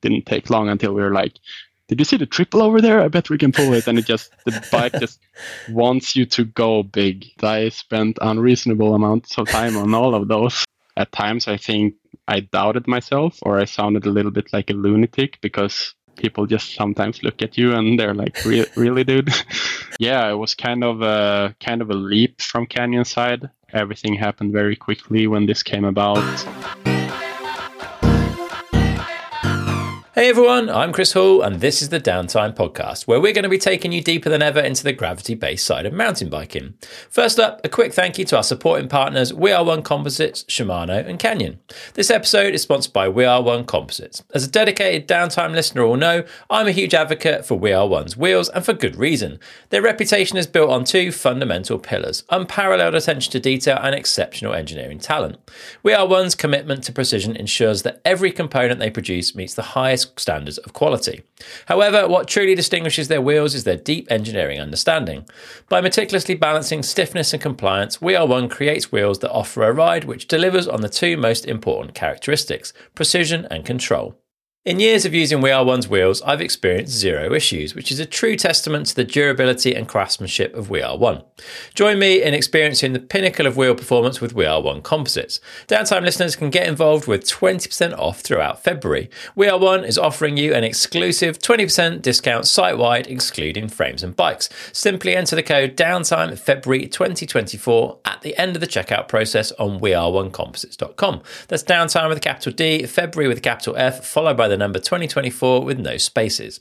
didn't take long until we were like, did you see the triple over there? I bet we can pull it. And it just, the bike just wants you to go big. I spent unreasonable amounts of time on all of those. At times, I think I doubted myself or I sounded a little bit like a lunatic because people just sometimes look at you and they're like, Re- really, dude? yeah, it was kind of a, kind of a leap from Canyon side. Everything happened very quickly when this came about. Hey everyone, I'm Chris Hall, and this is the Downtime Podcast, where we're going to be taking you deeper than ever into the gravity based side of mountain biking. First up, a quick thank you to our supporting partners, We Are One Composites, Shimano, and Canyon. This episode is sponsored by We Are One Composites. As a dedicated Downtime listener will know, I'm a huge advocate for We Are One's wheels, and for good reason. Their reputation is built on two fundamental pillars unparalleled attention to detail and exceptional engineering talent. We Are One's commitment to precision ensures that every component they produce meets the highest standards of quality. However, what truly distinguishes their wheels is their deep engineering understanding. By meticulously balancing stiffness and compliance, We Are One creates wheels that offer a ride which delivers on the two most important characteristics precision and control. In years of using We Are One's wheels, I've experienced zero issues, which is a true testament to the durability and craftsmanship of We Are One. Join me in experiencing the pinnacle of wheel performance with We Are One composites. Downtime listeners can get involved with 20% off throughout February. We Are One is offering you an exclusive 20% discount site wide, excluding frames and bikes. Simply enter the code Downtime February 2024 at the end of the checkout process on weareonecomposites.com. That's Downtime with a capital D, February with a capital F, followed by the number 2024 with no spaces.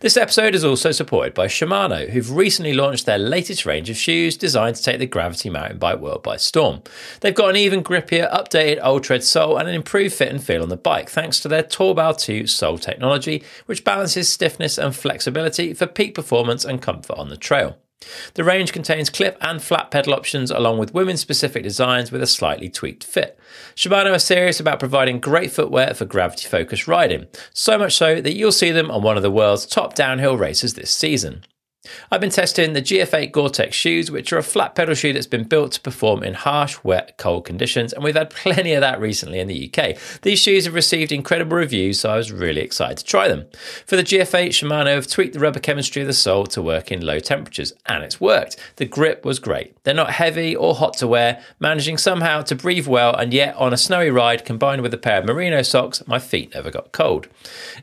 This episode is also supported by Shimano, who've recently launched their latest range of shoes designed to take the gravity mountain bike world by storm. They've got an even grippier, updated Ultread sole and an improved fit and feel on the bike thanks to their Torbal 2 sole technology, which balances stiffness and flexibility for peak performance and comfort on the trail. The range contains clip and flat pedal options along with women specific designs with a slightly tweaked fit. Shimano are serious about providing great footwear for gravity focused riding, so much so that you'll see them on one of the world's top downhill races this season. I've been testing the GF8 Gore-Tex shoes, which are a flat pedal shoe that's been built to perform in harsh, wet, cold conditions, and we've had plenty of that recently in the UK. These shoes have received incredible reviews, so I was really excited to try them. For the GF8, Shimano have tweaked the rubber chemistry of the sole to work in low temperatures, and it's worked. The grip was great. They're not heavy or hot to wear, managing somehow to breathe well, and yet on a snowy ride combined with a pair of merino socks, my feet never got cold.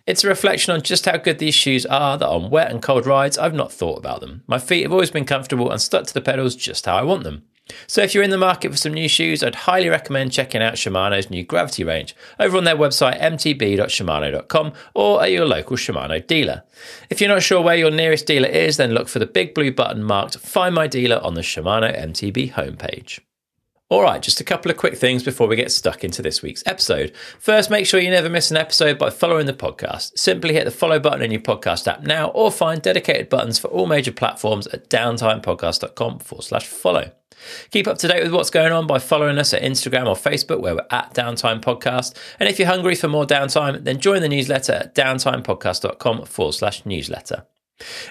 It's a reflection on just how good these shoes are that on wet and cold rides I've not thought thought about them. My feet have always been comfortable and stuck to the pedals just how I want them. So if you're in the market for some new shoes, I'd highly recommend checking out Shimano's new Gravity range over on their website mtb.shimano.com or at your local Shimano dealer. If you're not sure where your nearest dealer is, then look for the big blue button marked Find My Dealer on the Shimano MTB homepage. All right, just a couple of quick things before we get stuck into this week's episode. First, make sure you never miss an episode by following the podcast. Simply hit the follow button in your podcast app now or find dedicated buttons for all major platforms at downtimepodcast.com forward slash follow. Keep up to date with what's going on by following us at Instagram or Facebook, where we're at Downtime Podcast. And if you're hungry for more downtime, then join the newsletter at downtimepodcast.com forward slash newsletter.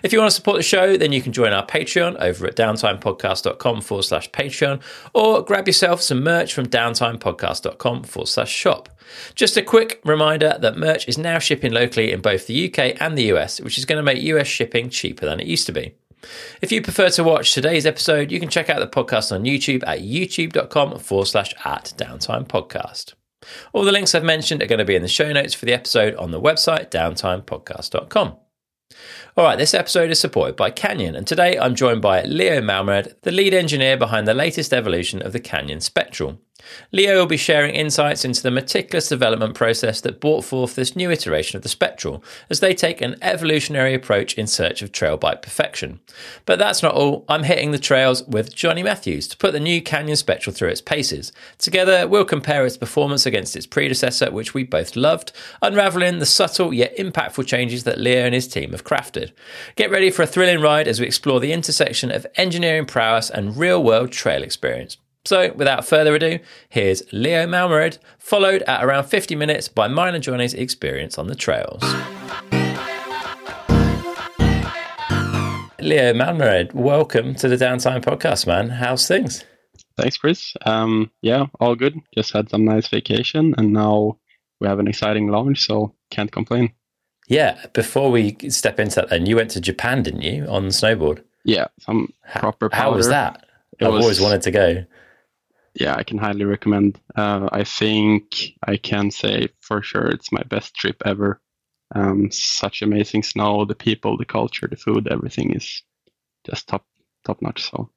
If you want to support the show, then you can join our Patreon over at downtimepodcast.com forward slash Patreon, or grab yourself some merch from downtimepodcast.com forward slash shop. Just a quick reminder that merch is now shipping locally in both the UK and the US, which is going to make US shipping cheaper than it used to be. If you prefer to watch today's episode, you can check out the podcast on YouTube at youtube.com forward slash at downtime podcast. All the links I've mentioned are going to be in the show notes for the episode on the website downtimepodcast.com. All right, this episode is supported by Canyon, and today I'm joined by Leo Malmeryd, the lead engineer behind the latest evolution of the Canyon Spectral. Leo will be sharing insights into the meticulous development process that brought forth this new iteration of the Spectral, as they take an evolutionary approach in search of trail bike perfection. But that's not all. I'm hitting the trails with Jonny Matthews to put the new Canyon Spectral through its paces. Together, we'll compare its performance against its predecessor, which we both loved, unraveling the subtle yet impactful changes that Leo and his team have crafted. Get ready for a thrilling ride as we explore the intersection of engineering prowess and real world trail experience. So, without further ado, here's Leo Malmeryd, followed at around 50 minutes by mine and Jonny's experience on the trails. Leo Malmeryd, welcome to the Downtime Podcast, man. How's things? Thanks, Chris. Um, yeah, all good. Just had some nice vacation, and now we have an exciting launch, so can't complain. Yeah. Before we step into that, then you went to Japan, didn't you, on snowboard? Yeah, some proper. How, how was that? It I've was- always wanted to go. Yeah, I can highly recommend. Uh, I think I can say for sure it's my best trip ever. Um, such amazing snow, the people, the culture, the food, everything is just top top notch. So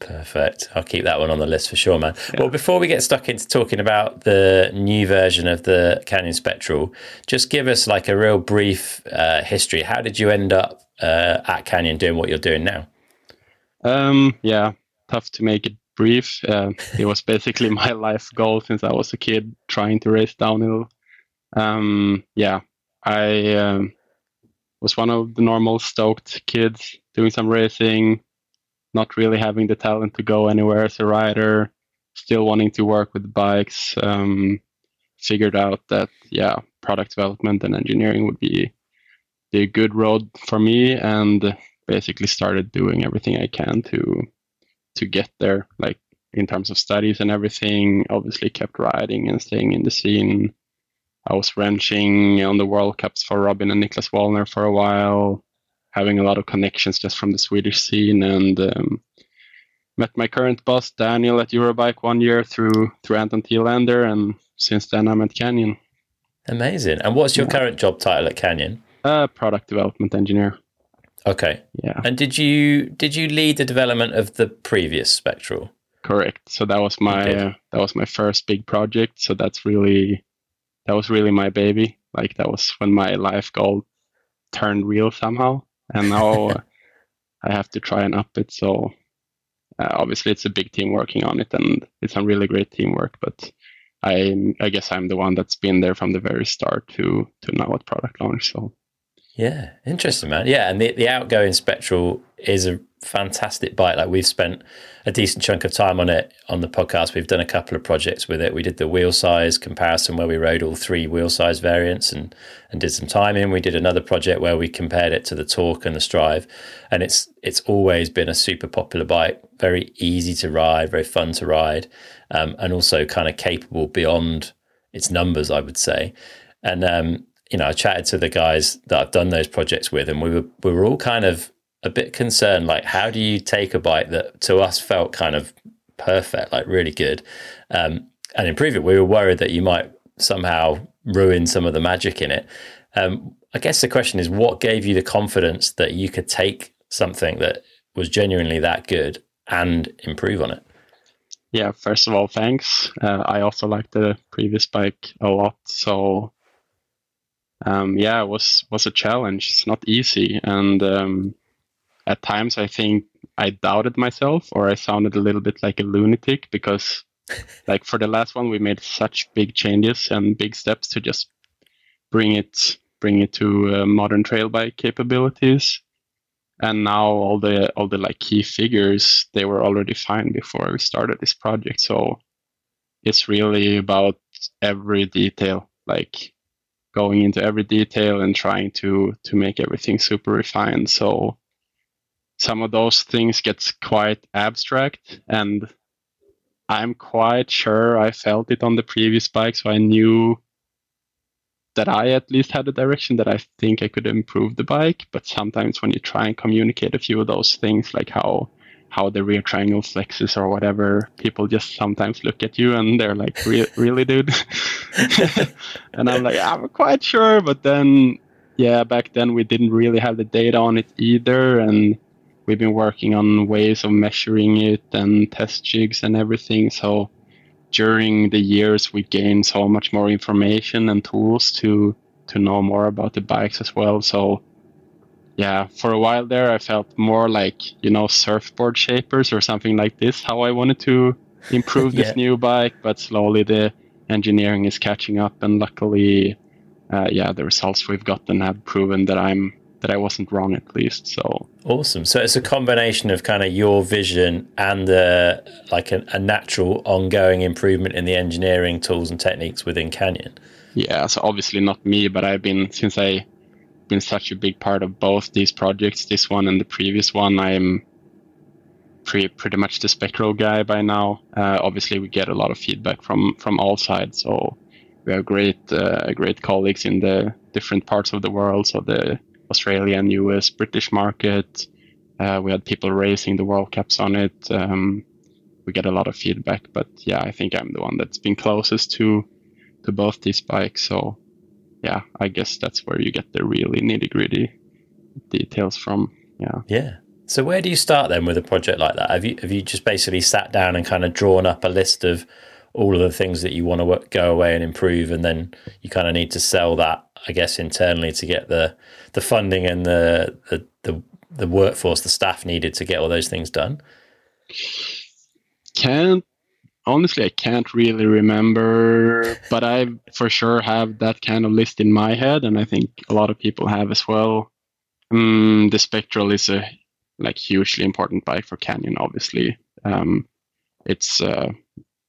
Perfect. I'll keep that one on the list for sure, man. Yeah. Well, before we get stuck into talking about the new version of the Canyon Spectral, just give us like a real brief uh, history. How did you end up uh, at Canyon doing what you're doing now? Um, yeah, tough to make it brief. Uh, it was basically my life goal since I was a kid, trying to race downhill. Um, yeah, I um, was one of the normal stoked kids doing some racing, not really having the talent to go anywhere as a rider, still wanting to work with bikes. Um, figured out that yeah, product development and engineering would be a good road for me, and basically started doing everything I can to to get there, like in terms of studies and everything. Obviously, kept riding and staying in the scene. I was wrenching on the World Cups for Robin and Niklas Wallner for a while, having a lot of connections just from the Swedish scene, and um, met my current boss Daniel at Eurobike one year through through Anton Thelander, and since then I'm at Canyon, Amazing. And what's your Yeah. current job title at Canyon? uh, product development engineer. Okay. Yeah, And did you did you lead the development of the previous Spectral? correct. So that was my uh, that was my first big project. So that's really that was really my baby. Like that was when my life goal turned real somehow, and now I have to try and up it. So uh, obviously it's a big team working on it, and it's a really great teamwork. But I I guess I'm the one that's been there from the very start to to now at product launch. So Yeah, interesting, man. Yeah, and the, the outgoing Spectral is a fantastic bike. Like we've spent a decent chunk of time on it on the podcast. We've done a couple of projects with it. We did the wheel size comparison where we rode all three wheel size variants and and did some timing. We did another project where we compared it to the Torque and the Strive, and it's it's always been a super popular bike. Very easy to ride, very fun to ride, um, and also kind of capable beyond its numbers, I would say. And um, you know, I chatted to the guys that I've done those projects with, and we were we were all kind of a bit concerned. Like, how do you take a bike that to us felt kind of perfect, like really good, um, and improve it? We were worried that you might somehow ruin some of the magic in it. Um, I guess the question is, what gave you the confidence that you could take something that was genuinely that good and improve on it? yeah, first of all, thanks. Uh, I also like the previous bike a lot. So um, yeah, it was was a challenge. It's not easy, and um, at times I think I doubted myself, or I sounded a little bit like a lunatic because, like for the last one, we made such big changes and big steps to just bring it bring it to uh, modern trail bike capabilities. And now all the all the like key figures they were already fine before we started this project. So it's really about every detail, like going into every detail and trying to to make everything super refined. So some of those things gets quite abstract and I'm quite sure I felt it on the previous bike, so I knew that I at least had a direction that I think I could improve the bike. But sometimes when you try and communicate a few of those things, like how how the rear triangle flexes or whatever, people just sometimes look at you and they're like, "Re- "Really, dude?" and I'm like, "I'm quite sure," but then, yeah, back then we didn't really have the data on it either, and we've been working on ways of measuring it and test jigs and everything. So during the years, we gained so much more information and tools to to know more about the bikes as well. So yeah, for a while there, I felt more like you know surfboard shapers or something like this. How I wanted to improve this Yeah. new bike, but slowly the engineering is catching up, and luckily, uh, yeah, the results we've gotten have proven that I'm that I wasn't wrong at least. So Awesome. So it's a combination of kind of your vision and uh, like a, a natural ongoing improvement in the engineering tools and techniques within Canyon. yeah, so obviously not me, but I've been since I been such a big part of both these projects, this one and the previous one. I'm pretty pretty much the spectral guy by now. Uh, obviously, we get a lot of feedback from from all sides, so we have great uh, great colleagues in the different parts of the world, so the Australian, US, British market. Uh, we had people racing the World Cups on it. Um, we get a lot of feedback, but yeah, I think I'm the one that's been closest to to both these bikes. So yeah, I guess that's where you get the really nitty gritty details from. Yeah. Yeah. So where do you start then with a project like that? Have you have you just basically sat down and kind of drawn up a list of all of the things that you want to work, go away and improve, and then you kind of need to sell that, I guess, internally to get the the funding and the the the, the workforce, the staff needed to get all those things done. Can't honestly, I can't really remember, but I for sure have that kind of list in my head, and I think a lot of people have as well. Um, the Spectral is a like hugely important bike for Canyon, obviously. Um, it's uh,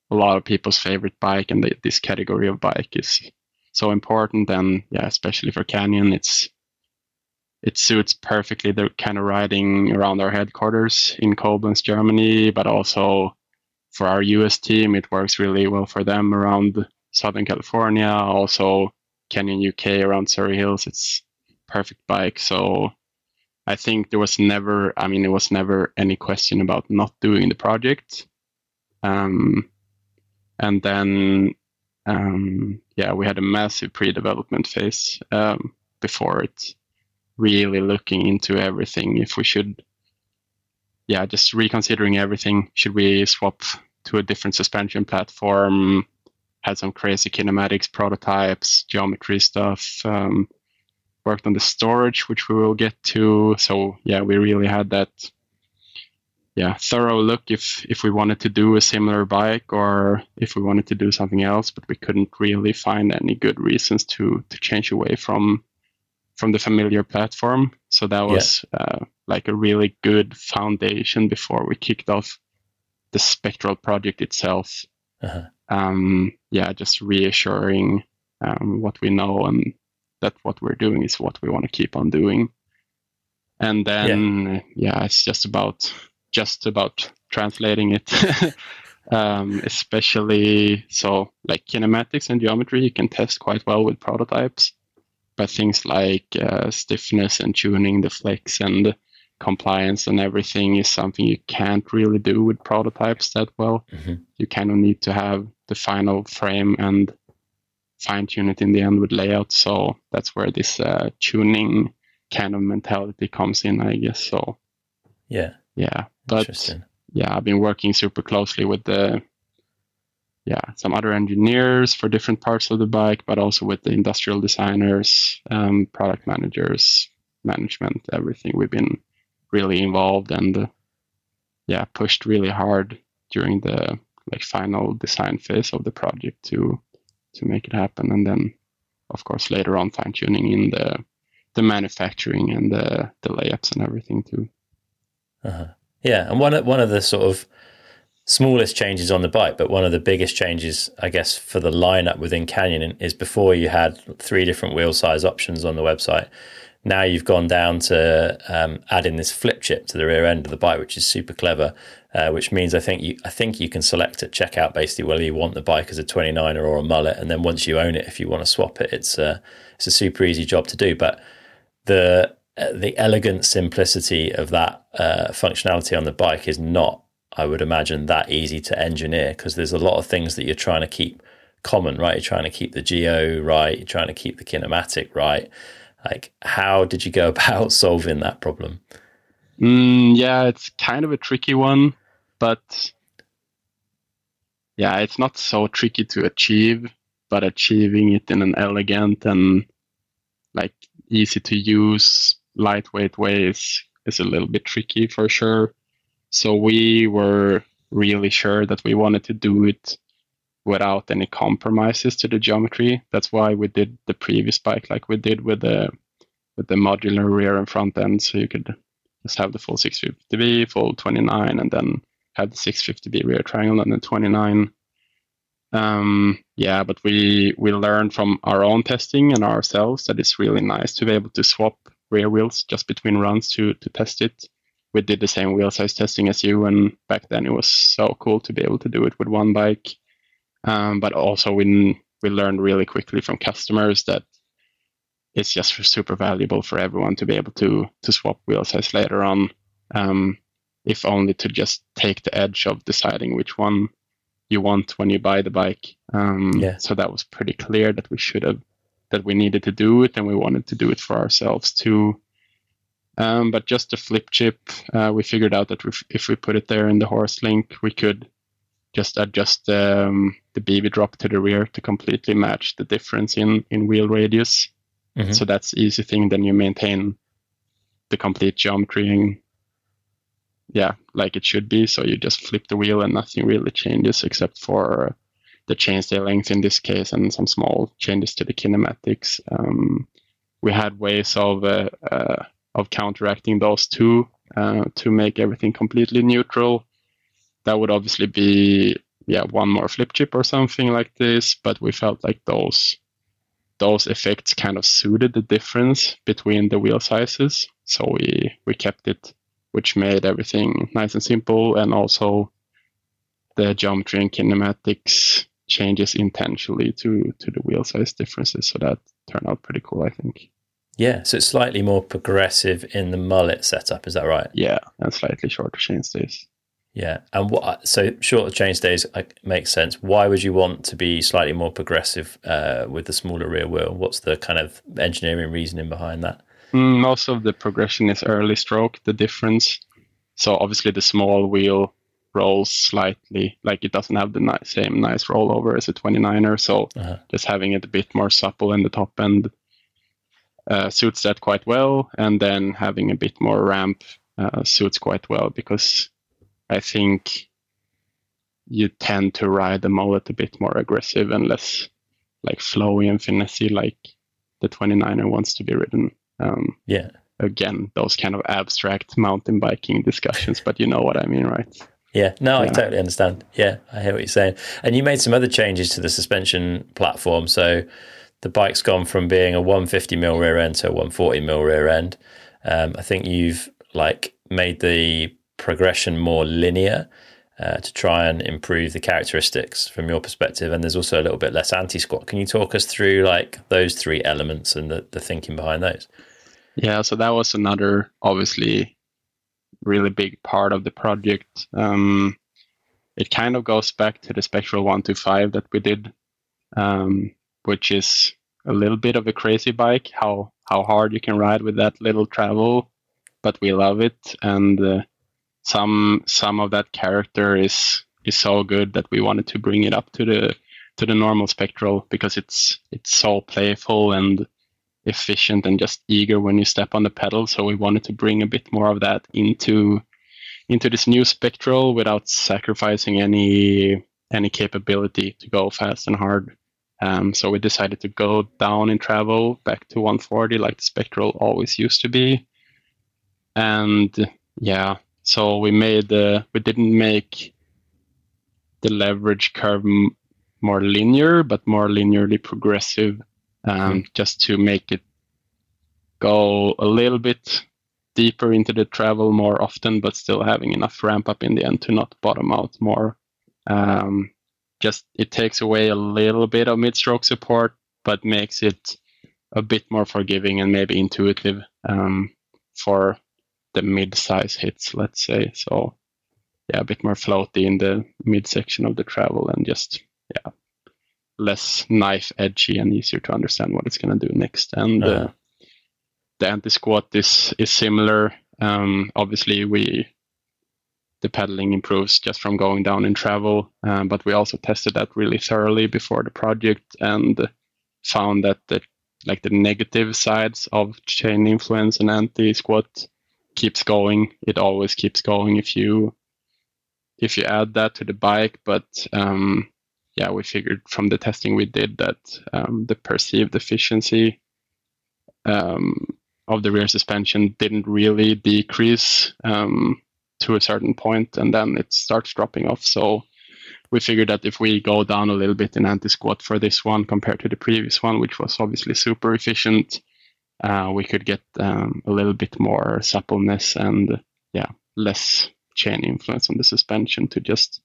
a lot of people's favorite bike, and the, this category of bike is so important. And yeah, especially for Canyon, it's it suits perfectly the kind of riding around our headquarters in Koblenz, Germany, but also for our US team, it works really well for them around Southern California, also Canyon UK around Surrey Hills. It's perfect bike. So I think there was never, I mean, there was never any question about not doing the project. Um, and then, um, yeah, we had a massive pre-development phase um, before it, really looking into everything. If we should yeah, just reconsidering everything. Should we swap to a different suspension platform? Had some crazy kinematics prototypes, geometry stuff. Um, worked on the storage, which we will get to. So yeah, we really had that yeah thorough look if if we wanted to do a similar bike or if we wanted to do something else, but we couldn't really find any good reasons to to change away from from the familiar platform. So that was yeah. uh, like a really good foundation before we kicked off the spectral project itself. Uh-huh. Um, yeah, just reassuring um, what we know and that what we're doing is what we want to keep on doing. And then yeah, yeah it's just about just about translating it. um, especially so like kinematics and geometry you can test quite well with prototypes but things like uh, stiffness and tuning the flex and compliance and everything is something you can't really do with prototypes that well. Mm-hmm. You kind of need to have the final frame and fine tune it in the end with layout. So that's where this uh, tuning kind of mentality comes in, I guess. So yeah, yeah, but yeah, I've been working super closely with the yeah some other engineers for different parts of the bike, but also with the industrial designers, um, product managers, management, everything. We've been really involved and uh, yeah pushed really hard during the like final design phase of the project to to make it happen and then of course later on fine tuning in the the manufacturing and the the layups and everything too uh-huh. yeah and one of one of the sort of smallest changes on the bike but one of the biggest changes i guess for the lineup within canyon is before you had three different wheel size options on the website now you've gone down to um, adding this flip chip to the rear end of the bike, which is super clever. Uh, which means I think you I think you can select at checkout basically whether you want the bike as a 29er or a mullet, and then once you own it, if you want to swap it, it's a it's a super easy job to do. But the uh, the elegant simplicity of that uh, functionality on the bike is not, I would imagine, that easy to engineer because there's a lot of things that you're trying to keep common, right? You're trying to keep the geo right, you're trying to keep the kinematic right. Like, how did you go about solving that problem? Mm, yeah, it's kind of a tricky one, but yeah, it's not so tricky to achieve, but achieving it in an elegant and like easy to use, lightweight way is, is a little bit tricky for sure. So we were really sure that we wanted to do it without any compromises to the geometry. That's why we did the previous bike like we did with the with the modular rear and front end. So you could just have the full 650B, full 29, and then have the 650B rear triangle and then 29. Um, yeah, but we we learned from our own testing and ourselves that it's really nice to be able to swap rear wheels just between runs to to test it. We did the same wheel size testing as you, and back then it was so cool to be able to do it with one bike. Um, but also we we learned really quickly from customers that it's just super valuable for everyone to be able to to swap wheel size later on, um, if only to just take the edge of deciding which one you want when you buy the bike. Um, Yeah. So that was pretty clear that we should have that we needed to do it, and we wanted to do it for ourselves too. Um, but just the flip chip, uh, we figured out that if, if we put it there in the Horst link, we could just adjust um, the BB drop to the rear to completely match the difference in, in wheel radius. Mhm. So that's easy thing. Then you maintain the complete geometry and yeah, like it should be. So you just flip the wheel and nothing really changes except for the chainstay length in this case and some small changes to the kinematics. Um, we had ways of uh, uh, of counteracting those two uh, to make everything completely neutral. That would obviously be yeah one more flip chip or something like this, but we felt like those those effects kind of suited the difference between the wheel sizes, so we we kept it, which made everything nice and simple, and also the geometry and kinematics changes intentionally to to the wheel size differences. So that turned out pretty cool, I think. Yeah, so it's slightly more progressive in the mullet setup. Is that right? Yeah, and slightly shorter chainstays. Yeah, and what? So shorter chainstays like, makes sense. Why would you want to be slightly more progressive uh, with the smaller rear wheel? What's the kind of engineering reasoning behind that? Mm, Most of the progression is early stroke, the difference. So obviously the small wheel rolls slightly, like it doesn't have the ni- same nice rollover as a 29er. So Uh-huh. just having it a bit more supple in the top end uh, suits that quite well. And then having a bit more ramp uh, suits quite well because I think you tend to ride the mullet a bit more aggressive and less like flowy and finessey like the 29er wants to be ridden. Um, Yeah, again, those kind of abstract mountain biking discussions, but you know what I mean, right? yeah. No, I totally understand. Yeah, I hear what you're saying. And you made some other changes to the suspension platform. So the bike's gone from being a 150 mil rear end to a 140 mil rear end. Um, I think you've like made the progression more linear. Uh, to try and improve the characteristics from your perspective, and there's also a little bit less anti-squat. Can you talk us through like those three elements and the, the thinking behind those? Yeah, so that was another obviously really big part of the project. Um, it kind of goes back to the Spectral 125 that we did, um, which is a little bit of a crazy bike. How how hard you can ride with that little travel, but we love it, and uh, some some of that character is is so good that we wanted to bring it up to the to the normal Spectral because it's it's so playful and efficient and just eager when you step on the pedal. So we wanted to bring a bit more of that into into this new Spectral without sacrificing any any capability to go fast and hard. Um, so we decided to go down in travel back to 140 like the Spectral always used to be. And yeah, so we made the we didn't make the leverage curve m- more linear, but more linearly progressive, um, just to make it go a little bit deeper into the travel more often, but still having enough ramp up in the end to not bottom out more. Um, just it takes away a little bit of mid-stroke support, but makes it a bit more forgiving and maybe intuitive um, for the mid-size hits, let's say. So yeah, a bit more floaty in the midsection of the travel and just yeah, less knife edgy and easier to understand what it's gonna do next. And uh, the anti squat is is similar. Um, obviously, we the pedaling improves just from going down in travel, um, but we also tested that really thoroughly before the project and found that the like the negative sides of chain influence and anti squat keeps going. It always keeps going if you if you add that to the bike. But um, yeah, we figured from the testing we did that um, the perceived efficiency um, of the rear suspension didn't really decrease um, to a certain point, and then it starts dropping off. So we figured that if we go down a little bit in anti squat for this one compared to the previous one, which was obviously super efficient, uh, we could get um, a little bit more suppleness and yeah, less chain influence on the suspension to just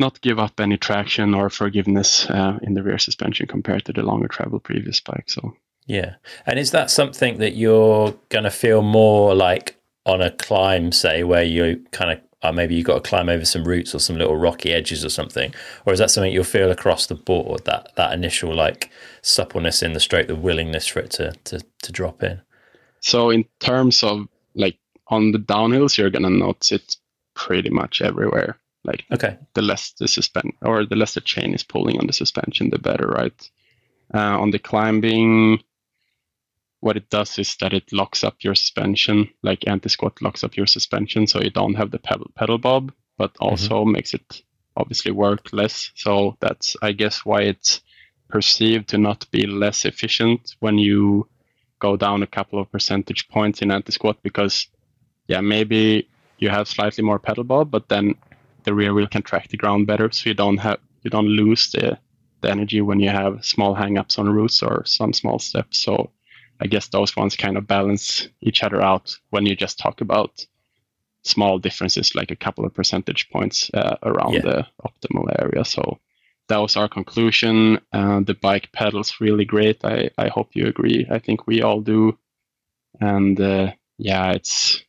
not give up any traction or forgiveness uh, in the rear suspension compared to the longer travel previous bike. So yeah, and is that something that you're going to feel more like on a climb, say, where you kind of uh, maybe you've got to climb over some roots or some little rocky edges or something, or is that something you'll feel across the board? That that initial like suppleness in the stroke, the willingness for it to to, to drop in. So in terms of like on the downhills, you're gonna notice it pretty much everywhere. Like okay, the less the suspend or the less the chain is pulling on the suspension, the better, right? Uh, on the climbing, what it does is that it locks up your suspension, like anti squat locks up your suspension, so you don't have the pedal, pedal bob, but mm-hmm. also mm-hmm. makes it obviously work less. So that's, I guess, why it's perceived to not be less efficient when you go down a couple of percentage points in anti squat because, yeah, maybe you have slightly more pedal bob, but then the rear wheel can track the ground better, so you don't have you don't lose the, the energy when you have small hangups on roots or some small steps. So I guess those ones kind of balance each other out when you just talk about small differences, like a couple of percentage points uh, around yeah. the optimal area. So that was our conclusion. Uh, the bike pedals really great. I, I hope you agree. I think we all do. And uh, yeah, it's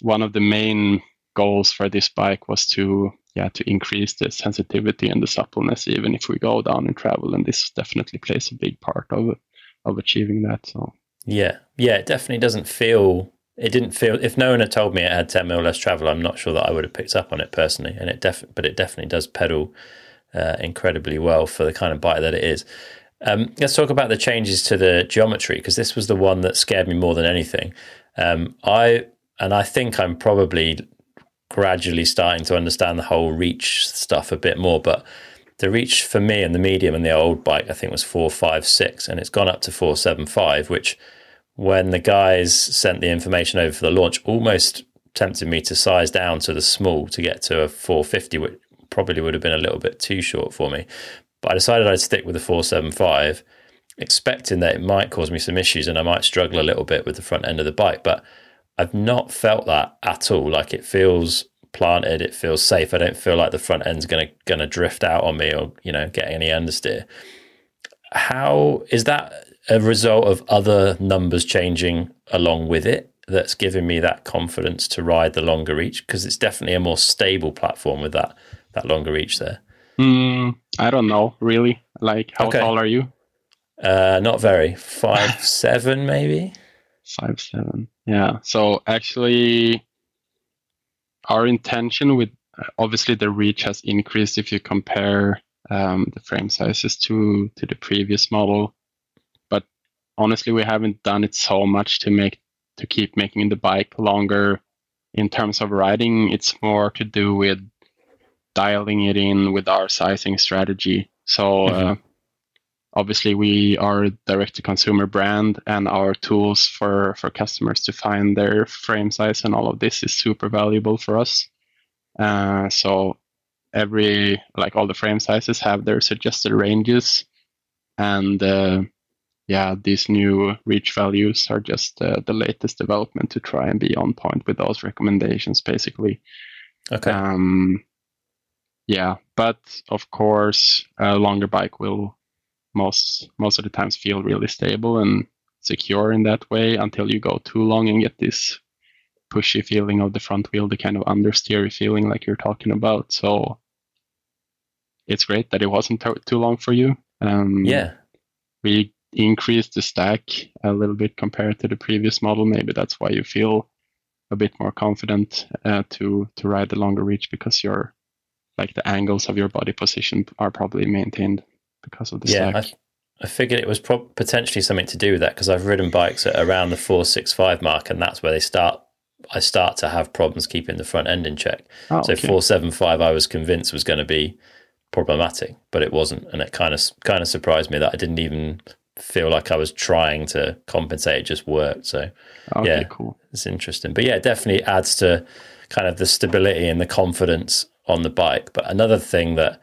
one of the main goals for this bike was to yeah to increase the sensitivity and the suppleness even if we go down and travel and this definitely plays a big part of it of achieving that. So yeah, yeah, it definitely doesn't feel. It didn't feel. If no one had told me it had ten mil less travel, I'm not sure that I would have picked up on it personally. And it def, but it definitely does pedal uh, incredibly well for the kind of bike that it is. Um, let's talk about the changes to the geometry because this was the one that scared me more than anything. Um, I and I think I'm probably gradually starting to understand the whole reach stuff a bit more, but the reach for me and the medium and the old bike, I think was four five six, and it's gone up to four seven five, which when the guys sent the information over for the launch, almost tempted me to size down to the small to get to a 450, which probably would have been a little bit too short for me. But I decided I'd stick with the 475, expecting that it might cause me some issues and I might struggle a little bit with the front end of the bike. But I've not felt that at all. Like it feels planted, it feels safe. I don't feel like the front end's gonna gonna drift out on me or you know get any understeer. How is that a result of other numbers changing along with it? That's giving me that confidence to ride the longer reach because it's definitely a more stable platform with that that longer reach there. Mm, I don't know really. Like how okay. tall are you? Uh, not very. Five seven maybe. Five seven. Yeah. So actually, our intention with obviously the reach has increased if you compare um, the frame sizes to to the previous model. But honestly we haven't done it so much to make to keep making the bike longer. In terms of riding it's more to do with dialing it in with our sizing strategy. So mm-hmm. uh, obviously we are a direct to consumer brand and our tools for for customers to find their frame size and all of this is super valuable for us. Uh, so every like all the frame sizes have their suggested ranges and uh, yeah these new reach values are just uh, the latest development to try and be on point with those recommendations basically. Okay. Um, yeah but of course a longer bike will most most of the times feel really stable and secure in that way until you go too long and get this pushy feeling of the front wheel, the kind of understeery feeling like you're talking about. So it's great that it wasn't t- too long for you. Um, yeah, we increased the stack a little bit compared to the previous model. Maybe that's why you feel a bit more confident uh, to to ride the longer reach because your like the angles of your body position are probably maintained because of the yeah, stack. I, I figured it was pro- potentially something to do with that because I've ridden bikes at around the 465 mark, and that's where they start. I start to have problems keeping the front end in check. Oh, so okay. 475, I was convinced was going to be problematic, but it wasn't, and it kind of kind of surprised me that I didn't even feel like I was trying to compensate. It just worked. So okay, yeah, cool. It's interesting, but yeah, it definitely adds to kind of the stability and the confidence on the bike. But another thing that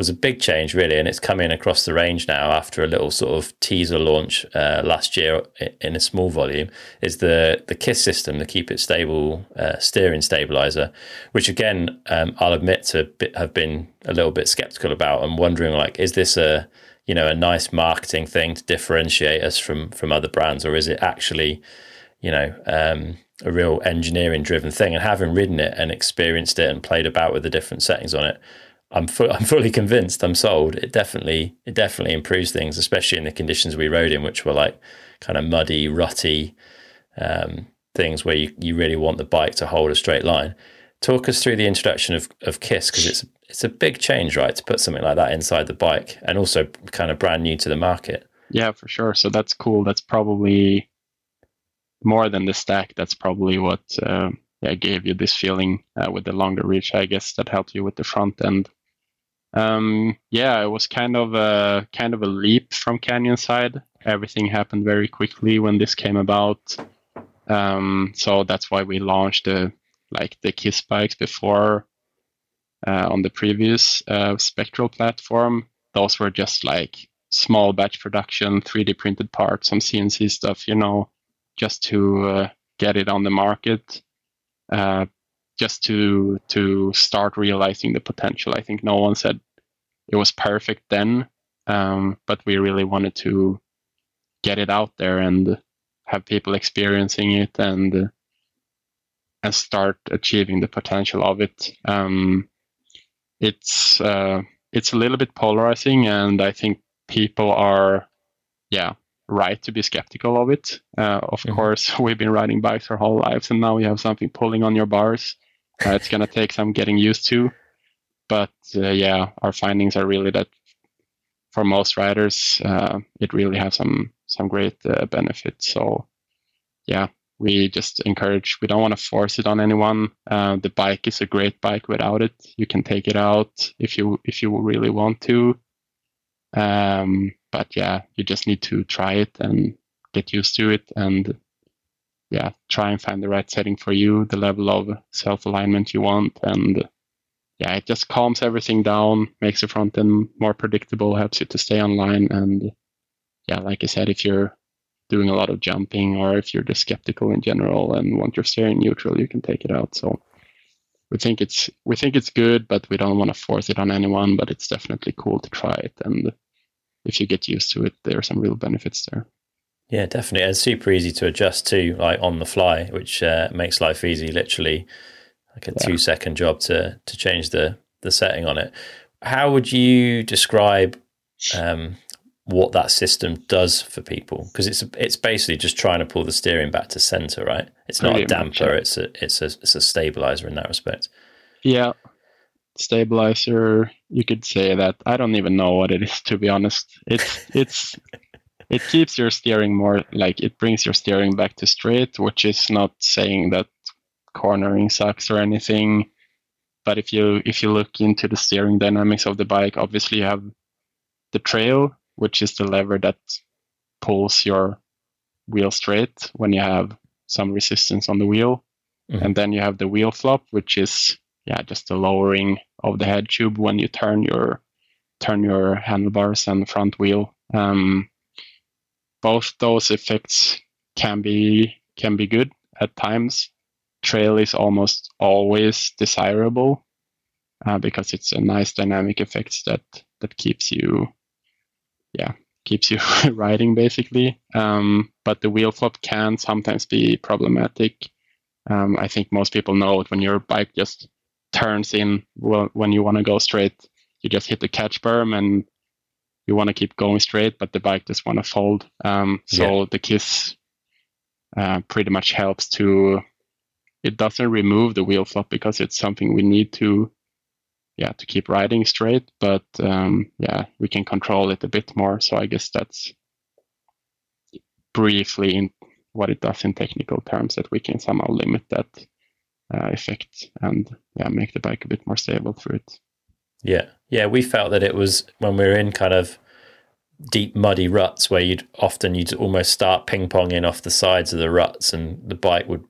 was a big change, really, and it's coming across the range now after a little sort of teaser launch uh, last year in a small volume. Is the the KISS system, the Keep It Stable uh, steering stabilizer, which again um, I'll admit to have been a little bit skeptical about and wondering like, is this a you know a nice marketing thing to differentiate us from from other brands, or is it actually you know um, a real engineering driven thing? And having ridden it and experienced it and played about with the different settings on it I'm fu- I'm fully convinced. I'm sold. It definitely it definitely improves things, especially in the conditions we rode in, which were like kind of muddy, rutty um, things where you, you really want the bike to hold a straight line. Talk us through the introduction of of Kiss because it's it's a big change, right, to put something like that inside the bike, and also kind of brand new to the market. Yeah, for sure. So that's cool. That's probably more than the stack. That's probably what uh, yeah gave you this feeling uh, with the longer reach. I guess that helped you with the front end um, yeah, it was kind of a kind of a leap from Canyon side. Everything happened very quickly when this came about. Um, so that's why we launched the like the Kiss bikes before uh, on the previous uh, Spectral platform. Those were just like small batch production, 3D printed parts, some CNC stuff, you know, just to uh, get it on the market. Just to to start realizing the potential. I think no one said it was perfect then, um, but we really wanted to get it out there and have people experiencing it and and start achieving the potential of it. Um, it's uh, it's a little bit polarizing, and I think people are, yeah, right to be skeptical of it. Uh, of mm-hmm. course, we've been riding bikes our whole lives, and now you have something pulling on your bars. Uh, it's going to take some getting used to. But uh, yeah, our findings are really that for most riders, uh, it really has some some great uh, benefits. So yeah, we just encourage. We don't want to force it on anyone. Uh, the bike is a great bike without it. You can take it out if you if you really want to. Um, but yeah, you just need to try it and get used to it and yeah, try and find the right setting for you, the level of self alignment you want, and yeah, it just calms everything down, makes the front end more predictable, helps you to stay online, and yeah, like I said, if you're doing a lot of jumping or if you're just skeptical in general and want your steering neutral, you can take it out. So we think it's we think it's good, but we don't want to force it on anyone. But it's definitely cool to try it, and if you get used to it, there are some real benefits there. Yeah, definitely. And super easy to adjust to, like on the fly, which uh, makes life easy. Literally, like a yeah. two second job to to change the the setting on it. How would you describe um, what that system does for people? Because it's it's basically just trying to pull the steering back to center, right? It's not a damper. It's a it's a it's a stabilizer in that respect. Yeah, stabilizer. You could say that. I don't even know what it is to be honest. It's it's it keeps your steering more like it brings your steering back to straight, which is not saying that cornering sucks or anything. But if you if you look into the steering dynamics of the bike, obviously you have the trail, which is the lever that pulls your wheel straight when you have some resistance on the wheel. Mm-hmm. And then you have the wheel flop, which is yeah, just the lowering of the head tube when you turn your turn your handlebars and front wheel. Um, both those effects can be can be good at times. Trail is almost always desirable uh, because it's a nice dynamic effect that that keeps you, yeah, keeps you riding basically. Um, but the wheel flop can sometimes be problematic. Um, I think most people know it when your bike just turns in well, when you want to go straight. You just hit the catch berm and you want to keep going straight, but the bike just want to fold. Um, so yeah. the Kiss uh, pretty much helps to. It doesn't remove the wheel flop because it's something we need to, yeah, to keep riding straight. But um, yeah, we can control it a bit more. So I guess that's briefly in what it does in technical terms that we can somehow limit that uh, effect and yeah make the bike a bit more stable through it. Yeah, yeah, we felt that it was when we were in kind of deep muddy ruts where you'd often you'd almost start ping ponging off the sides of the ruts, and the bike would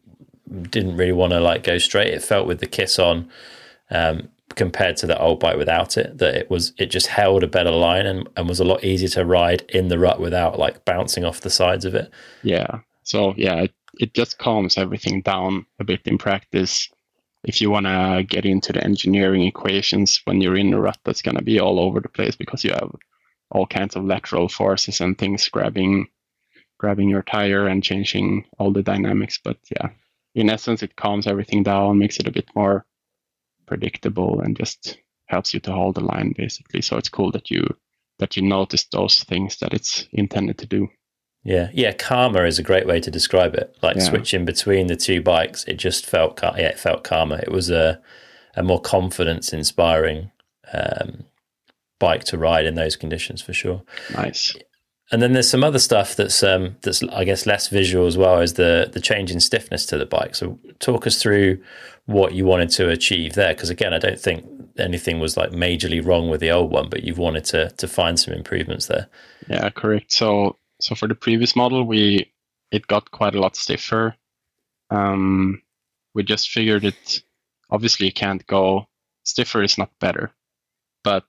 didn't really want to like go straight. It felt with the kiss on, um, compared to the old bike without it that it was it just held a better line and, and was a lot easier to ride in the rut without like bouncing off the sides of it. Yeah. So yeah it, it just calms everything down a bit in practice. If you want to get into the engineering equations when you're in a rut that's going to be all over the place because you have all kinds of lateral forces and things grabbing grabbing your tire and changing all the dynamics but yeah in essence it calms everything down makes it a bit more predictable and just helps you to hold the line basically. So it's cool that you that you notice those things that it's intended to do. Yeah, yeah. Calmer is a great way to describe it. Like yeah. switching between the two bikes, it just felt yeah, it felt calmer. It was a a more confidence inspiring um, bike to ride in those conditions for sure. Nice. And then there's some other stuff that's um, that's I guess less visual as well as the the change in stiffness to the bike. So talk us through what you wanted to achieve there, because again, I don't think anything was like majorly wrong with the old one, but you've wanted to to find some improvements there. Yeah, correct. So so for the previous model, we it got quite a lot stiffer. Um, we just figured it. Obviously, you can't go stiffer is not better, but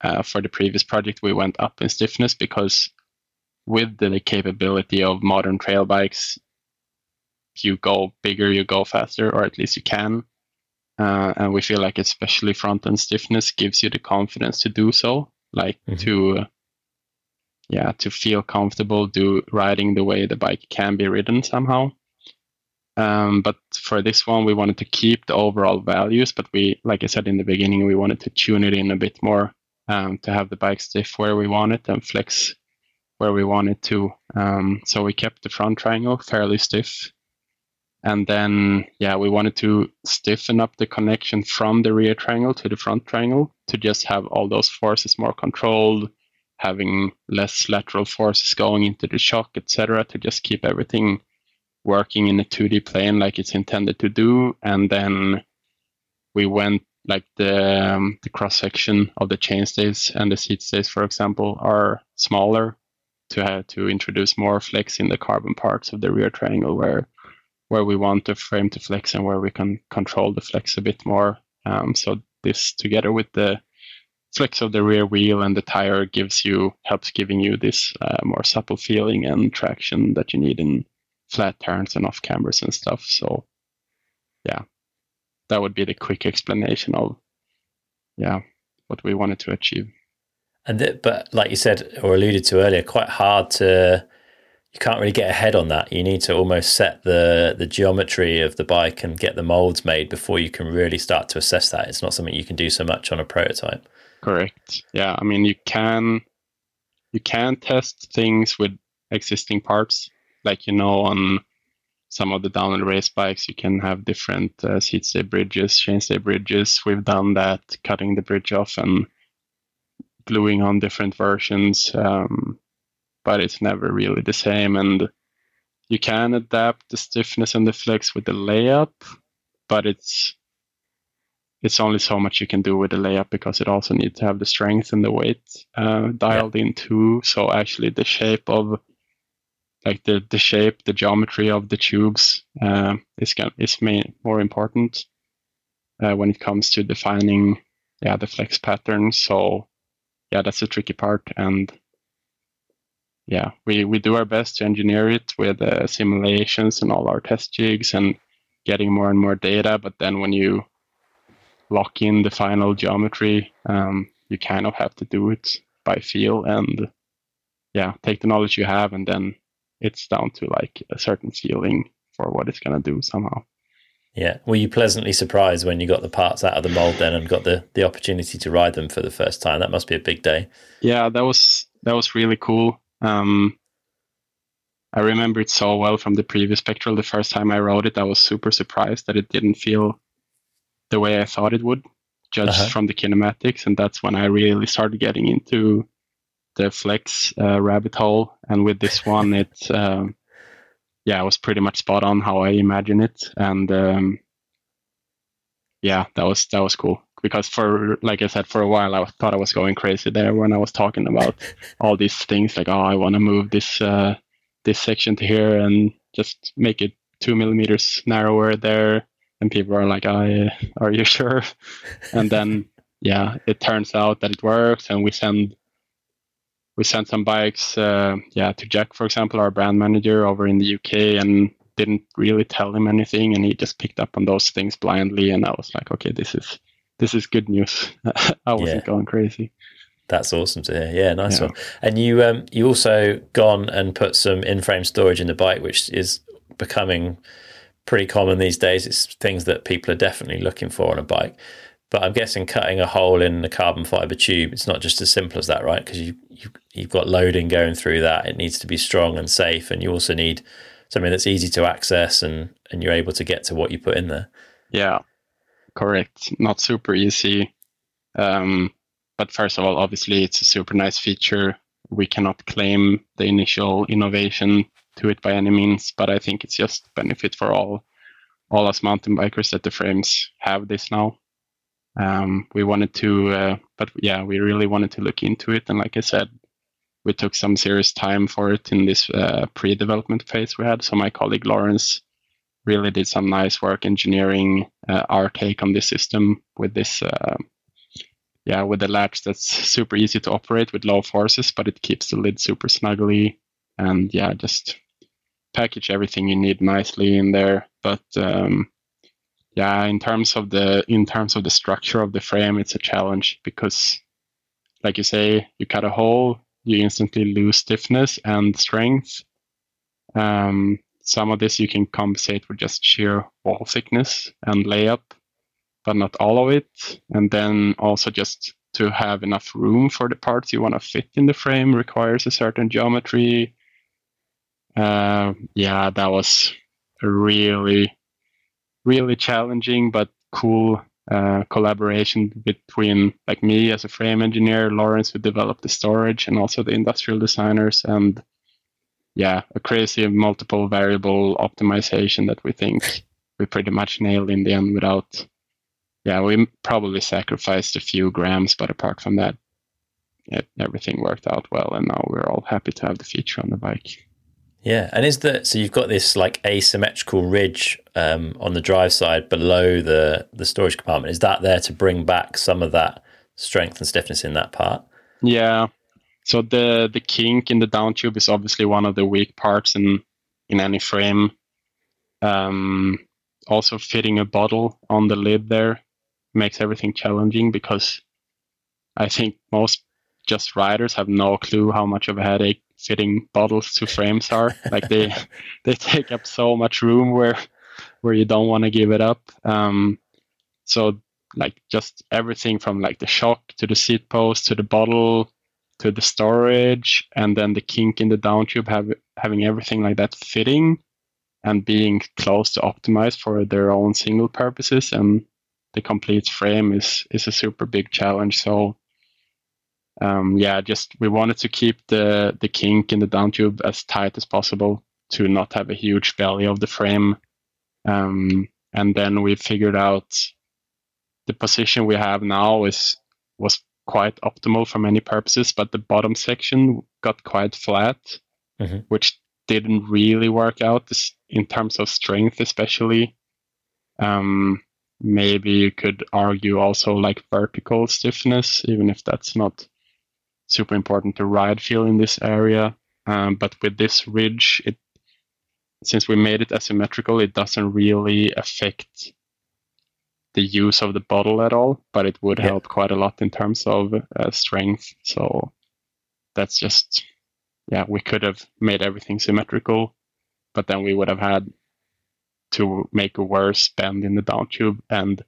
uh, for the previous project, we went up in stiffness because with the capability of modern trail bikes, you go bigger, you go faster, or at least you can. Uh, and we feel like especially front end stiffness gives you the confidence to do so, like mm-hmm. to, uh, yeah, to feel comfortable do riding the way the bike can be ridden somehow. Um, but for this one, we wanted to keep the overall values, but we, like I said in the beginning, we wanted to tune it in a bit more um, to have the bike stiff where we want it and flex where we want it to. Um, so we kept the front triangle fairly stiff. And then, yeah, we wanted to stiffen up the connection from the rear triangle to the front triangle to just have all those forces more controlled, having less lateral forces going into the shock, etc., to just keep everything working in a 2D plane like it's intended to do. And then we went like the um, the cross section of the chain chainstays and the seat stays, for example, are smaller to have to introduce more flex in the carbon parts of the rear triangle where where we want the frame to flex and where we can control the flex a bit more. Um, so this together with the flex of the rear wheel and the tire gives you helps giving you this uh, more supple feeling and traction that you need in flat turns and off cambers and stuff. So yeah, that would be the quick explanation of yeah what we wanted to achieve. And th- but like you said or alluded to earlier, quite hard to you can't really get ahead on that. You need to almost set the the geometry of the bike and get the molds made before you can really start to assess that. It's not something you can do so much on a prototype. Correct. Yeah, I mean you can you can test things with existing parts, like you know on some of the downhill race bikes you can have different uh, seat stay bridges, chainstay bridges. We've done that, cutting the bridge off and gluing on different versions, um, but it's never really the same. And you can adapt the stiffness and the flex with the layup, but it's it's only so much you can do with the layup because it also needs to have the strength and the weight uh, dialed yeah. in too. So actually, the shape of like the the shape, the geometry of the tubes uh, is is main, more important uh, when it comes to defining yeah the flex pattern. So yeah, that's the tricky part. And yeah, we, we do our best to engineer it with uh, simulations and all our test jigs and getting more and more data. But then when you lock in the final geometry, um, you kind of have to do it by feel and yeah, take the knowledge you have and then it's down to like a certain ceiling for what it's going to do somehow. Yeah. Were you pleasantly surprised when you got the parts out of the mold then and got the, the opportunity to ride them for the first time? That must be a big day. Yeah, that was that was really cool. Um, I remember it so well from the previous Spectral. The first time I rode it, I was super surprised that it didn't feel the way I thought it would, judged uh-huh. from the kinematics. And that's when I really started getting into the flex uh, rabbit hole. And with this one, it um, yeah, it was pretty much spot on how I imagine it, and um, yeah, that was that was cool because for like I said, for a while I thought I was going crazy there when I was talking about all these things like oh I want to move this uh, this section to here and just make it two millimeters narrower there, and people are like, "I, are you sure?" and then yeah, it turns out that it works, and we send we sent some bikes, uh, yeah, to Jack, for example, our brand manager over in the UK, and didn't really tell him anything, and he just picked up on those things blindly, and I was like, okay, this is this is good news. I wasn't yeah. going crazy. That's awesome to hear. Yeah, nice yeah. one. And you um, you also gone and put some in-frame storage in the bike, which is becoming pretty common these days. It's things that people are definitely looking for on a bike. But I'm guessing cutting a hole in the carbon fiber tube, it's not just as simple as that, right? Because you, you you've got loading going through that. It needs to be strong and safe, and you also need something that's easy to access and and you're able to get to what you put in there. Yeah, correct. Not super easy. Um, but first of all, obviously, it's a super nice feature. We cannot claim the initial innovation to it by any means, but I think it's just benefit for all all us mountain bikers that the frames have this now. Um, we wanted to, uh, but yeah, we really wanted to look into it, and like I said, we took some serious time for it in this uh, pre-development phase we had. So my colleague Lawrence really did some nice work engineering uh, our take on this system with this uh, yeah with the latch that's super easy to operate with low forces but it keeps the lid super snugly and yeah just package everything you need nicely in there. But um, yeah in terms of the in terms of the structure of the frame it's a challenge because like you say you cut a hole you instantly lose stiffness and strength um, some of this you can compensate with just sheer wall thickness and layup, but not all of it. And then also just to have enough room for the parts you want to fit in the frame requires a certain geometry. Uh, yeah, that was really, really challenging but cool uh, collaboration between like me as a frame engineer, Lawrence who developed the storage, and also the industrial designers and yeah, a crazy multiple variable optimization that we think we pretty much nailed in the end without, yeah, we probably sacrificed a few grams, but apart from that, it, everything worked out well. And now we're all happy to have the feature on the bike. Yeah, and is that so? You've got this like asymmetrical ridge um, on the drive side below the the storage compartment. Is that there to bring back some of that strength and stiffness in that part? Yeah, so the the kink in the down tube is obviously one of the weak parts in in any frame. Um, also, fitting a bottle on the lid there makes everything challenging because I think most just riders have no clue how much of a headache fitting bottles to frames are. like they they take up so much room where where you don't want to give it up. Um, so like just everything from like the shock to the seat post to the bottle to the storage and then the kink in the down tube have, having everything like that fitting and being close to optimized for their own single purposes and the complete frame is is a super big challenge so um, yeah just we wanted to keep the the kink in the down tube as tight as possible to not have a huge belly of the frame um, and then we figured out the position we have now is was quite optimal for many purposes, but the bottom section got quite flat, mm-hmm. which didn't really work out in terms of strength, especially. Um, maybe you could argue also like vertical stiffness, even if that's not super important to ride feel in this area. Um, but with this ridge, it since we made it asymmetrical, it doesn't really affect the use of the bottle at all, but it would yeah. help quite a lot in terms of uh, strength. So that's just, yeah, we could have made everything symmetrical, but then we would have had to make a worse bend in the down tube. And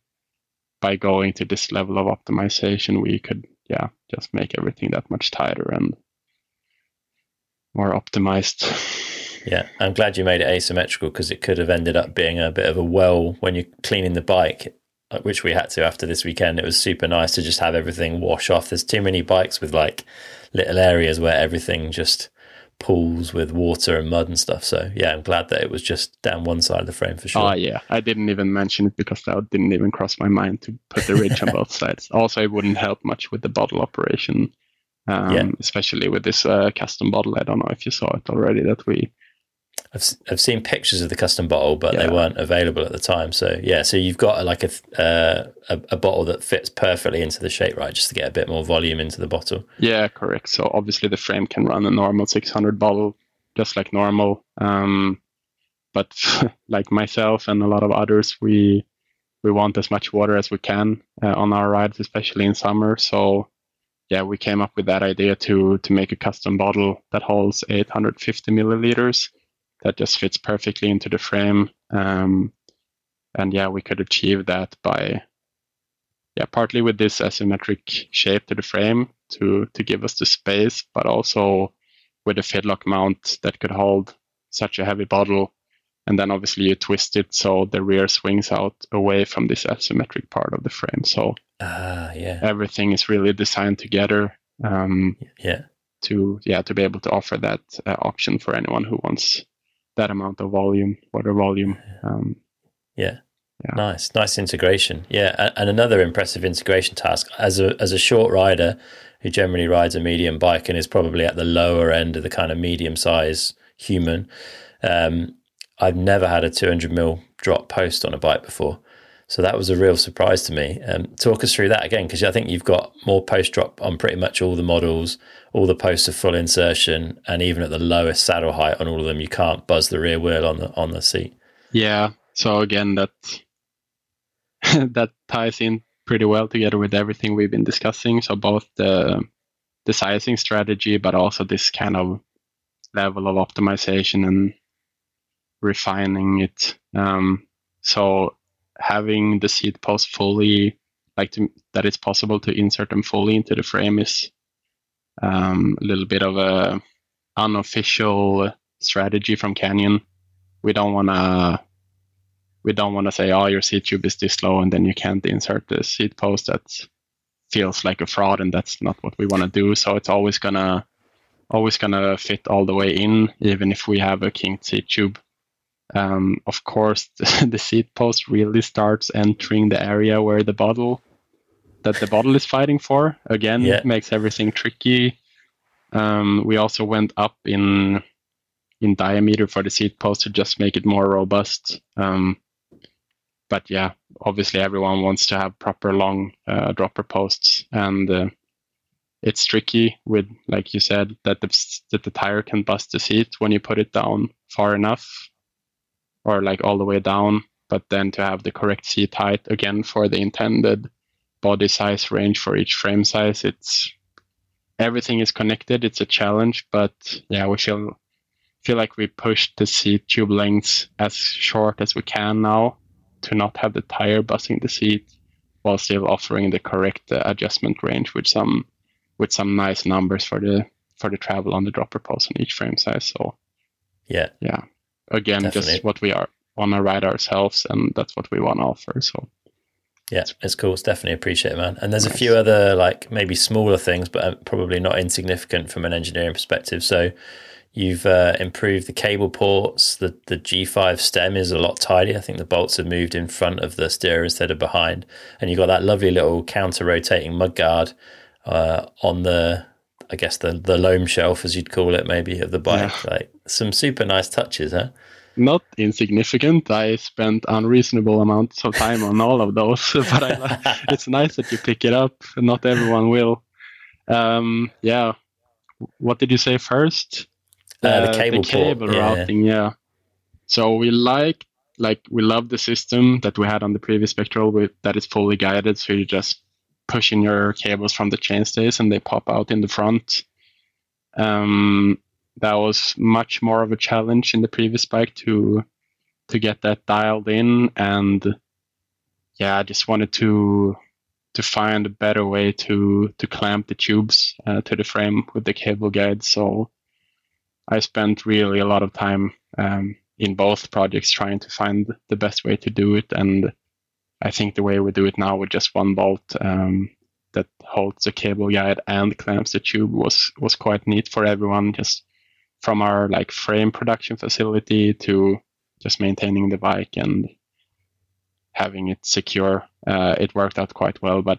by going to this level of optimization, we could, yeah, just make everything that much tighter and more optimized. Yeah, I'm glad you made it asymmetrical because it could have ended up being a bit of a well when you're cleaning the bike. Uh, which we had to after this weekend. It was super nice to just have everything wash off. There's too many bikes with like little areas where everything just pools with water and mud and stuff. So yeah, I'm glad that it was just down one side of the frame for sure. Oh yeah, I didn't even mention it because that didn't even cross my mind to put the ridge on both sides. Also, it wouldn't help much with the bottle operation, um, yeah. especially with this uh, custom bottle. I don't know if you saw it already that we I've I've seen pictures of the custom bottle, but Yeah. they weren't available at the time. So yeah, so you've got like a, uh, a a bottle that fits perfectly into the shape, right? Just to get a bit more volume into the bottle. Yeah, correct. So obviously the frame can run a normal 600 bottle, just like normal. Um, but like myself and a lot of others, we we want as much water as we can uh, on our rides, especially in summer. So yeah, we came up with that idea to to make a custom bottle that holds 850 milliliters that just fits perfectly into the frame. Um, and yeah, we could achieve that by yeah, partly with this asymmetric shape to the frame to to give us the space, but also with a fidlock mount that could hold such a heavy bottle. And then obviously you twist it so the rear swings out away from this asymmetric part of the frame. So Ah, yeah, everything is really designed together um, yeah, to yeah to be able to offer that uh, option for anyone who wants that amount of volume, water volume. Um, yeah. Yeah. Nice, nice integration. Yeah, and another impressive integration task as a as a short rider who generally rides a medium bike and is probably at the lower end of the kind of medium size human. Um, I've never had a 200 mil drop post on a bike before, so that was a real surprise to me. Um, talk us through that again, because I think you've got more post drop on pretty much all the models. All the posts are full insertion, and even at the lowest saddle height on all of them, you can't buzz the rear wheel on the on the seat. Yeah. So again, that that ties in pretty well together with everything we've been discussing. So both the the sizing strategy, but also this kind of level of optimization and refining it. Um, so having the seat post fully, like to, that it's possible to insert them fully into the frame is um, a little bit of a unofficial strategy from Canyon. We don't want to we don't want to say, oh, your seat tube is this low, and then you can't insert the seat post. That feels like a fraud, and that's not what we want to do. So it's always gonna always gonna fit all the way in, even if we have a kinked seat tube. Um, of course, the, seat post really starts entering the area where the bottle that the bottle is fighting for. Again, Yeah. makes everything tricky. Um, we also went up in in diameter for the seat post to just make it more robust. Um, but yeah, obviously everyone wants to have proper long uh, dropper posts, and uh, it's tricky with, like you said, that the that the tire can bust the seat when you put it down far enough, or like all the way down. But then to have the correct seat height again for the intended body size range for each frame size, it's everything is connected. It's a challenge, but yeah, we feel feel like we pushed the seat tube lengths as short as we can now to not have the tire buzzing the seat while still offering the correct uh, adjustment range with some with some nice numbers for the for the travel on the dropper post on each frame size so Yeah, yeah again Definitely. just what we are want to ride ourselves and that's what we want to offer so Yeah, it's cool. It's definitely appreciated, man. And there's a few other like maybe smaller things, but uh, probably not insignificant from an engineering perspective. So you've uh, improved the cable ports. The the G5 stem is a lot tidier. I think the bolts have moved in front of the steer instead of behind, and you've got that lovely little counter rotating mudguard uh, on the. I guess the the loam shelf, as you'd call it, maybe of the bike. Like some super nice touches, huh? not insignificant i spent unreasonable amounts of time on all of those but I, it's nice that you pick it up not everyone will um, yeah what did you say first Uh, the cable port, cable yeah. routing yeah so we like like we love the system that we had on the previous spectral with that is fully guided so you just push in your cables from the chainstays and they pop out in the front. Um, that was much more of a challenge in the previous bike to to get that dialed in. And yeah i just wanted to to find a better way to to clamp the tubes uh, to the frame with the cable guide. So i spent really a lot of time um, in both projects trying to find the best way to do it. And i think the way we do it now with just one bolt um, that holds the cable guide and clamps the tube was was quite neat for everyone just from our like frame production facility to just maintaining the bike and having it secure. Uh, it worked out quite well, but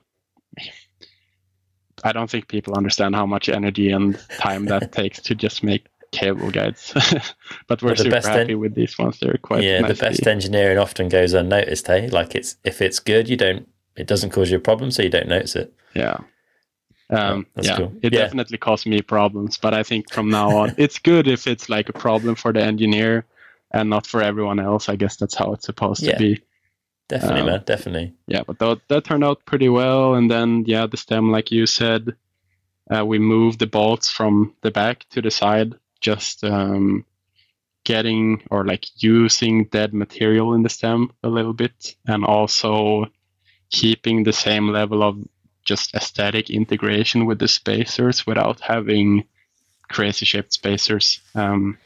I don't think people understand how much energy and time that takes to just make cable guides. but we're But super happy en- with these ones. They're quite yeah, nice. the best engineering often goes unnoticed. Hey, like it's if it's good, you don't. It doesn't cause you a problem, so you don't notice it. Yeah. Um, that's yeah, cool. it Yeah. definitely caused me problems, but I think from now on, it's good if it's like a problem for the engineer and not for everyone else. I guess that's how it's supposed Yeah. to be. Definitely, Um, man. Definitely. Yeah, but that, that turned out pretty well. And then, yeah, the stem, like you said, uh, we moved the bolts from the back to the side, just um, getting or like using dead material in the stem a little bit, and also keeping the same level of just aesthetic integration with the spacers without having crazy shaped spacers. Um,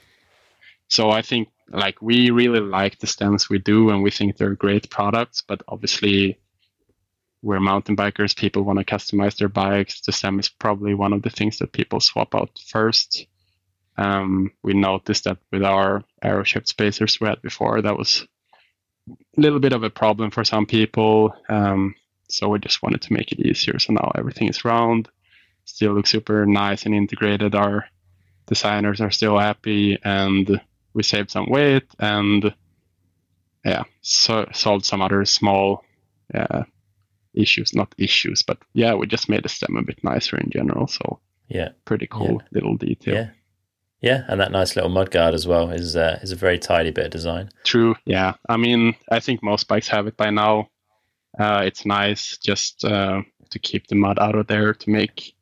so I think like we really like the stems we do and we think they're great products, but obviously we're mountain bikers, people want to customize their bikes. The stem is probably one of the things that people swap out first. Um, we noticed that with our arrow shaped spacers we had before, that was a little bit of a problem for some people. Um, so we just wanted to make it easier. So now everything is round, still looks super nice and integrated. Our designers are still happy, and we saved some weight and yeah, so solved some other small uh, issues. Not issues, but yeah, we just made the stem a bit nicer in general. So Yeah. pretty cool little detail. Yeah. Yeah, and that nice little mud guard as well is uh, is a very tidy bit of design. True. Yeah. I mean, I think most bikes have it by now. Uh, it's nice just uh, to keep the mud out of there to make,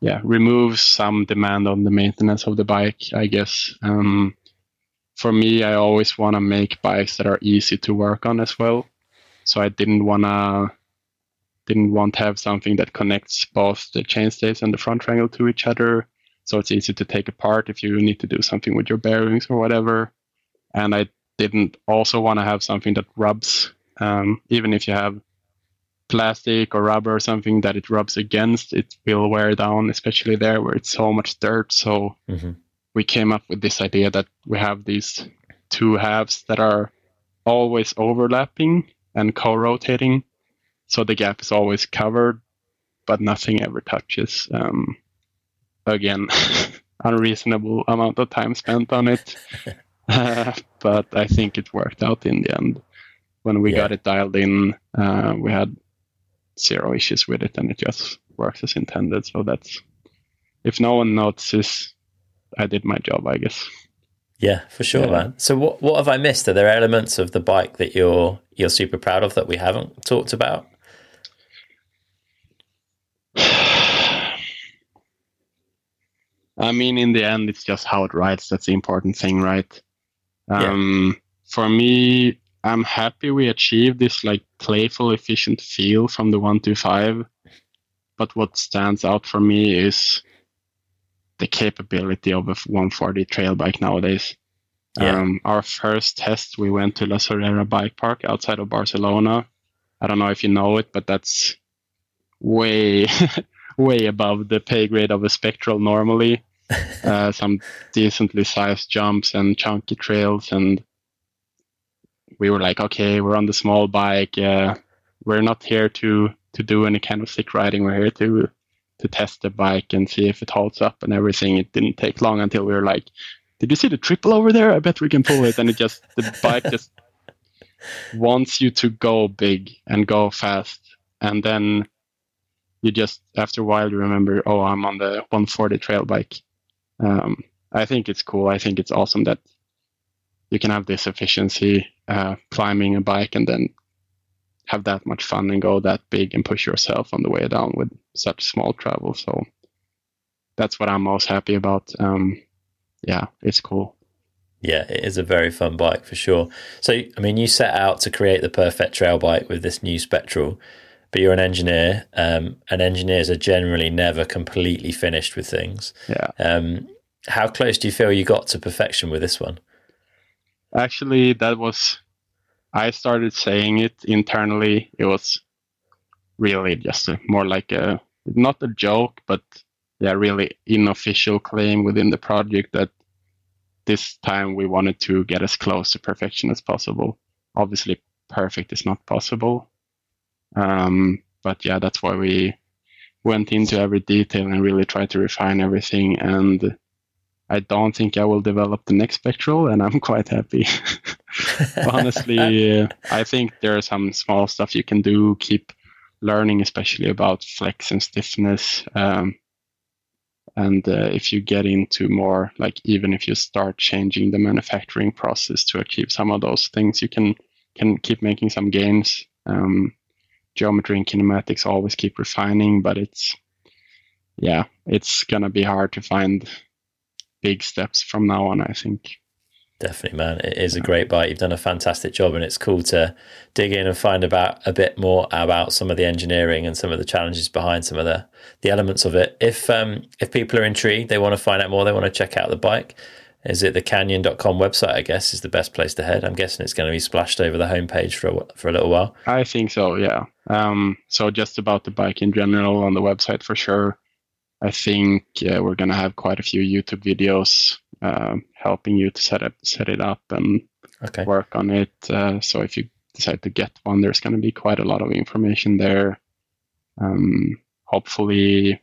yeah, remove some demand on the maintenance of the bike, I guess. Um, for me, I always want to make bikes that are easy to work on as well. So I didn't want to didn't want to have something that connects both the chainstays and the front triangle to each other. So it's easy to take apart if you need to do something with your bearings or whatever. And I didn't also want to have something that rubs, um, even if you have plastic or rubber or something that it rubs against, it will wear down, especially there where it's so much dirt. So hmm we came up with this idea that we have these two halves that are always overlapping and co-rotating so the gap is always covered but nothing ever touches um, again unreasonable amount of time spent on it Uh, but i think it worked out in the end when we Yeah. got it dialed in uh, we had zero issues with it and it just works as intended so that's if no one notices I did my job, I guess. Yeah, for sure, Yeah. man. So what what have I missed? Are there elements of the bike that you're you're super proud of that we haven't talked about? I mean, in the end, it's just how it rides. That's the important thing, right? Um, For me, I'm happy we achieved this like playful, efficient feel from the 125. But what stands out for me is the capability of a 140 trail bike nowadays. Yeah. Um, our first test, we went to La Sorrera Bike Park outside of Barcelona. I don't know if you know it, but that's way, way above the pay grade of a Spectral normally. Uh, some decently sized jumps and chunky trails, and we were like, okay, we're on the small bike. Uh, we're not here to to do any kind of sick riding. We're here to to test the bike and see if it holds up and everything. It didn't take long until we were like, did you see the triple over there? I bet we can pull it. And it just the bike just wants you to go big and go fast, and then you just after a while you remember, oh, I'm on the 140 trail bike. Um, I think it's cool. I think it's awesome that you can have this efficiency uh, climbing a bike and then have that much fun and go that big and push yourself on the way down with such small travel. So that's what I'm most happy about. Um, yeah, it's cool. Yeah, it is a very fun bike for sure. So, I mean, you set out to create the perfect trail bike with this new Spectral, but you're an engineer, um, and engineers are generally never completely finished with things. Yeah. Um, how close do you feel you got to perfection with this one? Actually, that was, I started saying it internally. It was really just a, more like a, not a joke, but yeah, really unofficial claim within the project that this time we wanted to get as close to perfection as possible. Obviously, perfect is not possible. Um, but yeah, that's why we went into every detail and really tried to refine everything. And I don't think I will develop the next spectral, and I'm quite happy. Honestly, uh, I think there are some small stuff you can do. Keep learning, especially about flex and stiffness. Um, and uh, if you get into more, like even if you start changing the manufacturing process to achieve some of those things, you can can keep making some gains. Um, geometry and kinematics always keep refining, but it's yeah, it's gonna be hard to find big steps from now on. I think. Definitely, man. It is a great bike. You've done a fantastic job, and it's cool to dig in and find about a bit more about some of the engineering and some of the challenges behind some of the the elements of it. If um, if people are intrigued, they want to find out more, they want to check out the bike. Is it the canyon.com website? I guess is the best place to head. I'm guessing it's going to be splashed over the homepage for a, for a little while. I think so. Yeah. Um, so just about the bike in general on the website for sure. I think uh, we're gonna have quite a few YouTube videos uh, helping you to set up set it up and Okay. work on it. Uh, so if you decide to get one, there's going to be quite a lot of information there. Um, hopefully,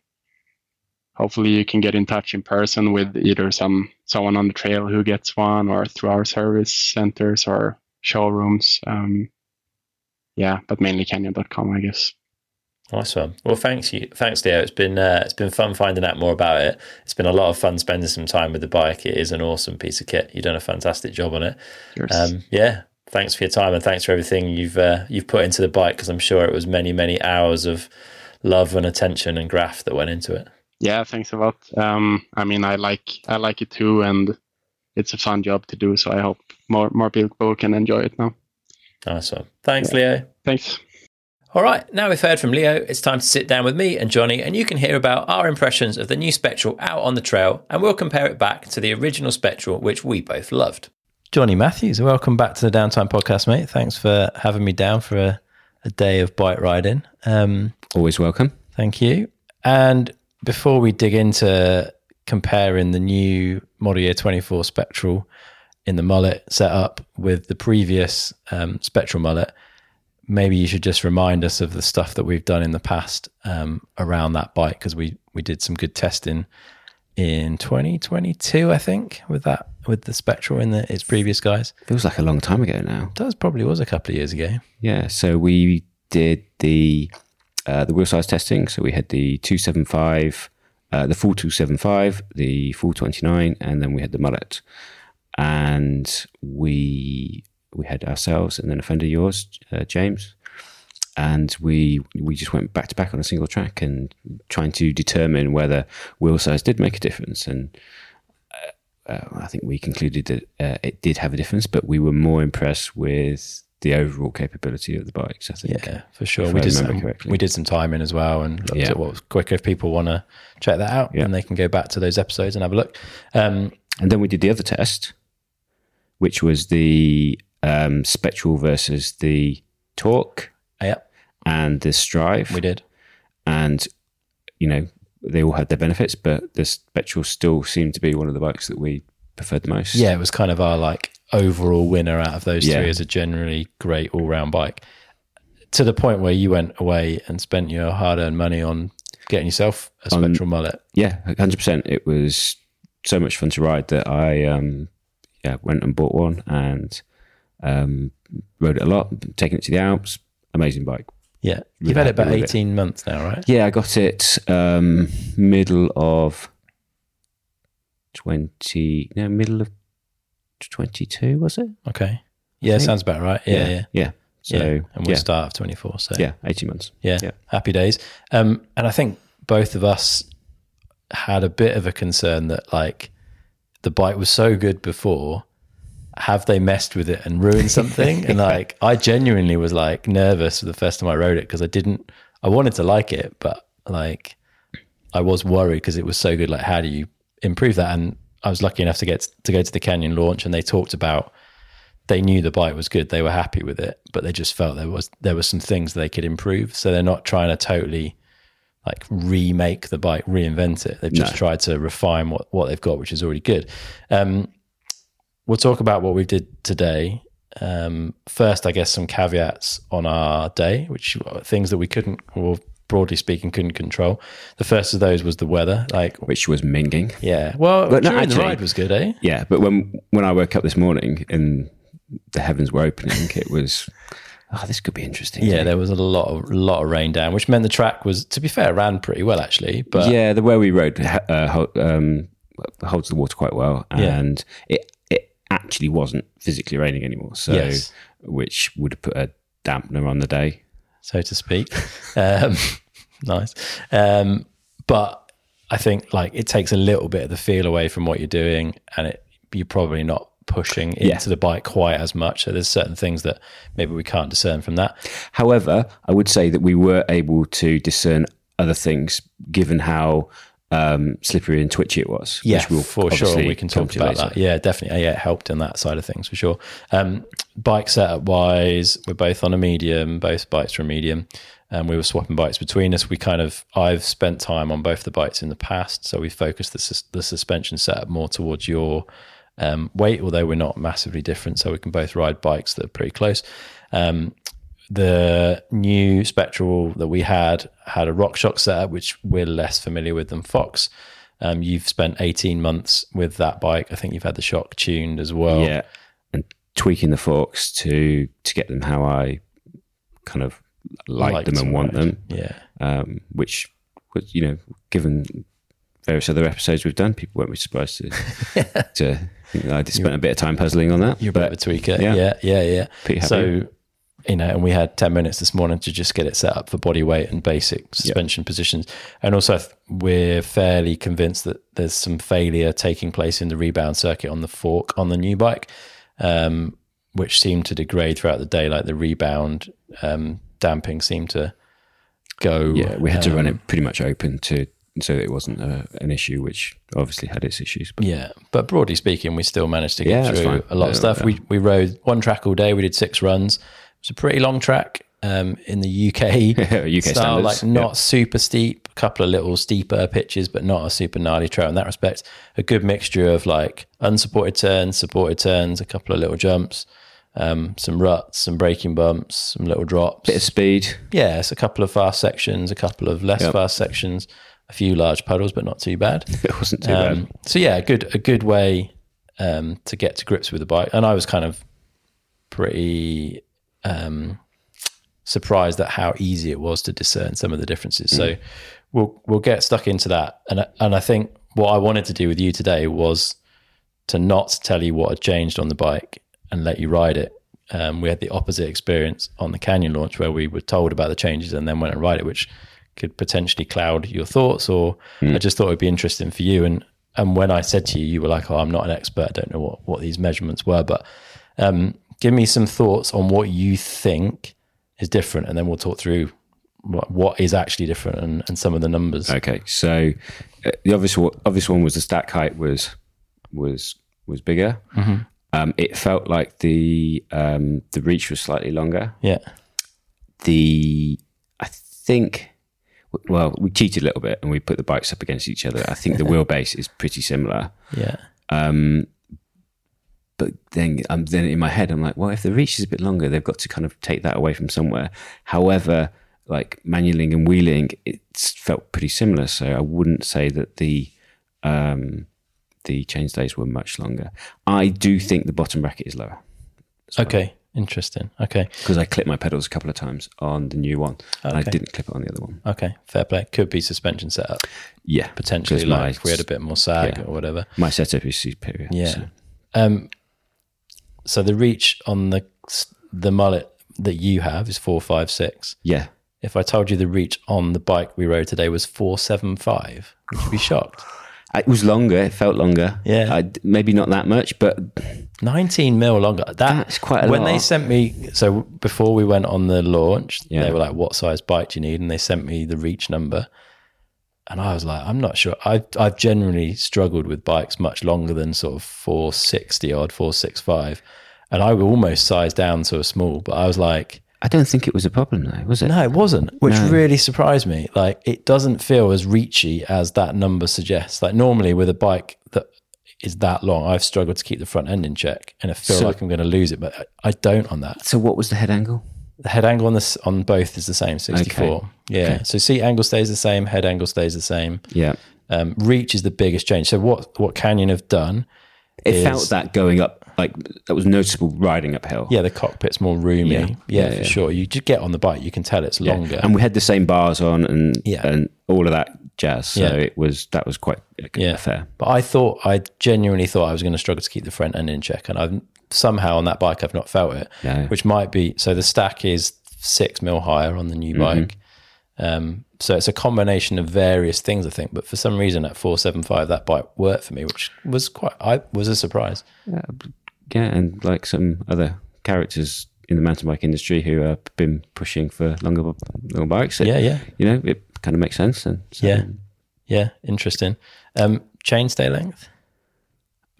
hopefully you can get in touch in person with either some someone on the trail who gets one, or through our service centers or showrooms. Um, yeah, but mainly Canyon.com, I guess. Nice one. Well, thanks you, thanks Leo. It's been uh, it's been fun finding out more about it. It's been a lot of fun spending some time with the bike. It is an awesome piece of kit. You've done a fantastic job on it. Um, yeah, thanks for your time and thanks for everything you've uh, you've put into the bike because I'm sure it was many many hours of love and attention and graft that went into it. Yeah, thanks a lot. Um, I mean, I like I like it too, and it's a fun job to do. So I hope more more people can enjoy it now. Nice one. Thanks, Leo. Thanks. All right, now we've heard from Leo, it's time to sit down with me and Jonny, and you can hear about our impressions of the new Spectral out on the trail, and we'll compare it back to the original Spectral, which we both loved. Jonny Matthews, welcome back to the Downtime Podcast, mate. Thanks for having me down for a, a day of bike riding. Um, Always welcome. Thank you. And before we dig into comparing the new Model Year 24 Spectral in the mullet setup with the previous um, Spectral mullet, maybe you should just remind us of the stuff that we've done in the past um, around that bike because we we did some good testing in 2022, I think, with that with the Spectral in the its previous guise. Feels like a long time ago now. That probably was a couple of years ago. Yeah. So we did the uh, the wheel size testing. So we had the two seven five, uh, the full two seven five, the full twenty nine, and then we had the mullet. And we we had ourselves and then a friend of yours, uh, James, and we we just went back to back on a single track and trying to determine whether wheel size did make a difference. And uh, uh, I think we concluded that it did have a difference, but we were more impressed with the overall capability of the bikes. I think. Yeah, for sure. We I did some, correctly. we did some timing as well and looked Yeah. at what was quicker. If people want to check that out, Yeah. and they can go back to those episodes and have a look. Um, And then we did the other test, which was the um, Spectral versus the Torque yeah, and the Strive. we did. and you know they all had their benefits, but the Spectral still seemed to be one of the bikes that we preferred the most. Yeah, it was kind of our like overall winner out of those Yeah. three as a generally great all round bike. To the point where you went away and spent your hard earned money on getting yourself a spectral mullet. yeah, hundred percent. It was so much fun to ride that I um, yeah went and bought one and um, rode it a lot, taking it to the Alps. Amazing bike. Yeah, you've Really had it about with it. eighteen months now, right? Yeah, I got it um, middle of twenty. No, middle of twenty-two was it? Okay. Yeah, sounds about right. Yeah, yeah. yeah. So yeah. yeah, And we'll start of twenty four. So yeah, eighteen months. Yeah, Yeah. happy days. Um, and I think both of us had a bit of a concern that like the bike was so good before. Have they messed with it and ruined something? and like, I genuinely was like nervous the first time I rode it because I didn't. I wanted to like it, but like, I was worried because it was so good. Like, how do you improve that? And I was lucky enough to get to go to the Canyon launch, and they talked about they knew the bike was good. They were happy with it, but they just felt there was there were some things they could improve. So they're not trying to totally like remake the bike, reinvent it. They've just No. tried to refine what what they've got, which is already good. Um, we'll talk about what we did today. Um, first, I guess some caveats on our day, which were things that we couldn't, or broadly speaking, couldn't control. The first of those was the weather. Like, which was minging. yeah, well, But no, during the ride was good, eh? Yeah, but when when I woke up this morning and the heavens were opening, it was oh, this could be interesting. Yeah, there was a lot of lot of rain down, which meant the track was, to be fair, ran pretty well actually. But yeah, the way we rode uh, um, holds the water quite well, Yeah. and it it actually wasn't physically raining anymore. So, Yes. which would have put a dampener on the day. So to speak. Um, nice. Um, but I think like it takes a little bit of the feel away from what you're doing, and it you're probably not pushing into Yeah. the bike quite as much. So there's certain things that maybe we can't discern from that. However, I would say that we were able to discern other things given how um, slippery and twitchy it was. Yeah, which we'll for sure. We can talk about later. that. Yeah, definitely. Yeah, it helped in that side of things for sure. Um, bike setup wise, we're both on a medium. Both bikes were medium, and we were swapping bikes between us. We kind of I've spent time on both the bikes in the past, so we focused the sus- the suspension setup more towards your um, weight, although we're not massively different, so we can both ride bikes that are pretty close. Um, the new Spectral that we had had a RockShox setup, which we're less familiar with than Fox. Um, you've spent 18 months with that bike. I think you've had the shock tuned as well. Yeah, and tweaking the forks to to get them how I kind of like Liked them and want ride. them. Yeah. um, which was, you know, given various other episodes we've done, people won't be surprised to, to think that I just spent a bit of time puzzling on that. You're a but bit of a tweaker. yeah. Yeah, yeah, yeah. So, you know, and we had 10 minutes this morning to just get it set up for body weight and basic suspension positions. And also, we're fairly convinced that there's some failure taking place in the rebound circuit on the fork on the new bike, um, which seemed to degrade throughout the day. Like the rebound um, damping seemed to go. yeah, we had to um, run it pretty much open to so it wasn't uh an issue, which obviously had its issues. But Yeah, but broadly speaking, we still managed to get Yeah, through a lot of stuff. yeah. We we rode one track all day. We did six runs. It was a pretty long track um, in the UK. UK style, standards, like not super steep. A couple of little steeper pitches, but not a super gnarly trail in that respect. A good mixture of like unsupported turns, supported turns, a couple of little jumps, um, some ruts, some braking bumps, some little drops. bit of speed. Yeah, it's a couple of fast sections, a couple of less Yep. fast sections, a few large puddles, but not too bad. It wasn't too bad. Um, so yeah, a good a good way um, to get to grips with the bike, and I was kind of pretty um, surprised at how easy it was to discern some of the differences. So we'll we'll get stuck into that, and I- and I think what I wanted to do with you today was to not tell you what had changed on the bike and let you ride it. Um, we had the opposite experience on the Canyon launch where we were told about the changes and then went and ride it, which could potentially cloud your thoughts. Or I just thought it'd be interesting for you. And and when I said to you, you were like, "Oh, I'm not an expert. I don't know what what these measurements were." But um, give me some thoughts on what you think is different, and then we'll talk through what, what is actually different and, and some of the numbers. Okay, so uh, the obvious one, obvious one was the stack height was was was bigger. Mm-hmm. Um, it felt like the um, the reach was slightly longer. Yeah, the I think well we cheated a little bit and we put the bikes up against each other. I think the wheelbase is pretty similar. yeah, Um, but then I'm then in my head I'm like, well, if the reach is a bit longer, they've got to kind of take that away from somewhere. However, like manualing and wheeling, it felt pretty similar. So I wouldn't say that the um, the chain stays were much longer. I do think the bottom bracket is lower okay, interesting. Okay, because I clipped my pedals a couple of times on the new one, and I didn't clip it on the other one. okay, fair play. Could be suspension setup Yeah, potentially. like my- if we had a bit more sag yeah. or whatever. my setup is superior. Yeah. so- Um, so the reach on the the mullet that you have is four five six. yeah. If I told you the reach on the bike we rode today was four seven five, would you be shocked? It was longer. It felt longer. Yeah. I, maybe not that much, but 19 mil longer. That, That's quite a when lot. When they sent me, so before we went on the launch, Yeah. they were like, "What size bike do you need?" And they sent me the reach number, and I was like, "I'm not sure." I I've generally struggled with bikes much longer than sort of 460 odd, 465, and I would almost size down to a small, but I was like, I don't think it was a problem though, was it? "No, it wasn't," which No. really surprised me. Like, it doesn't feel as reachy as that number suggests. Like normally with a bike that is that long, I've struggled to keep the front end in check, and I feel So- like I'm going to lose it, but I, I don't on that. So what was the head angle? The head angle on this on both is the same, 64. Okay. Yeah. Okay. So seat angle stays the same, head angle stays the same. Yeah. Um, reach is the biggest change. So what what Canyon have done? It is- felt that going up, like that was noticeable riding uphill. Yeah, the cockpit's more roomy. Yeah. Yeah, Yeah, for yeah. sure. You just get on the bike, you can tell it's longer. And we had the same bars on and Yeah. and all of that jazz. So it was that was quite Yeah. fair. But I thought, I genuinely thought I was going to struggle to keep the front end in check, and I've somehow on that bike I've not felt it, Yeah. which might be so. The stack is six mil higher on the new Mm-hmm. bike, um, so it's a combination of various things, I think. But for some reason, at four seven five, that bike worked for me, which was quite, I was a surprise. Yeah, and like some other characters in the mountain bike industry who have been pushing for longer longer bikes. It, Yeah, yeah, You know, it kind of makes sense. And so yeah, yeah. Interesting. Um, chainstay length.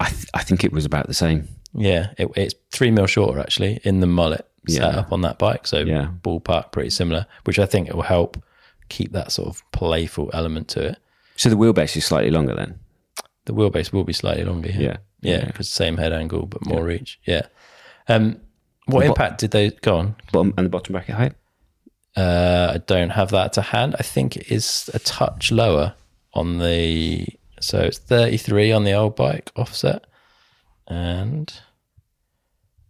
I th- I think it was about the same. Yeah, it, it's three mil shorter actually in the mullet Yeah. setup on that bike. So Yeah. ballpark pretty similar, which I think it will help keep that sort of playful element to it. So the wheelbase is slightly longer then. The wheelbase will be slightly longer. Yeah, Yeah. yeah, because same head angle but more reach. Yeah. Um, what impact did they go on? Bottom and the bottom bracket height. Uh, I don't have that to hand. I think it is a touch lower on the. So it's 33 on the old bike offset, and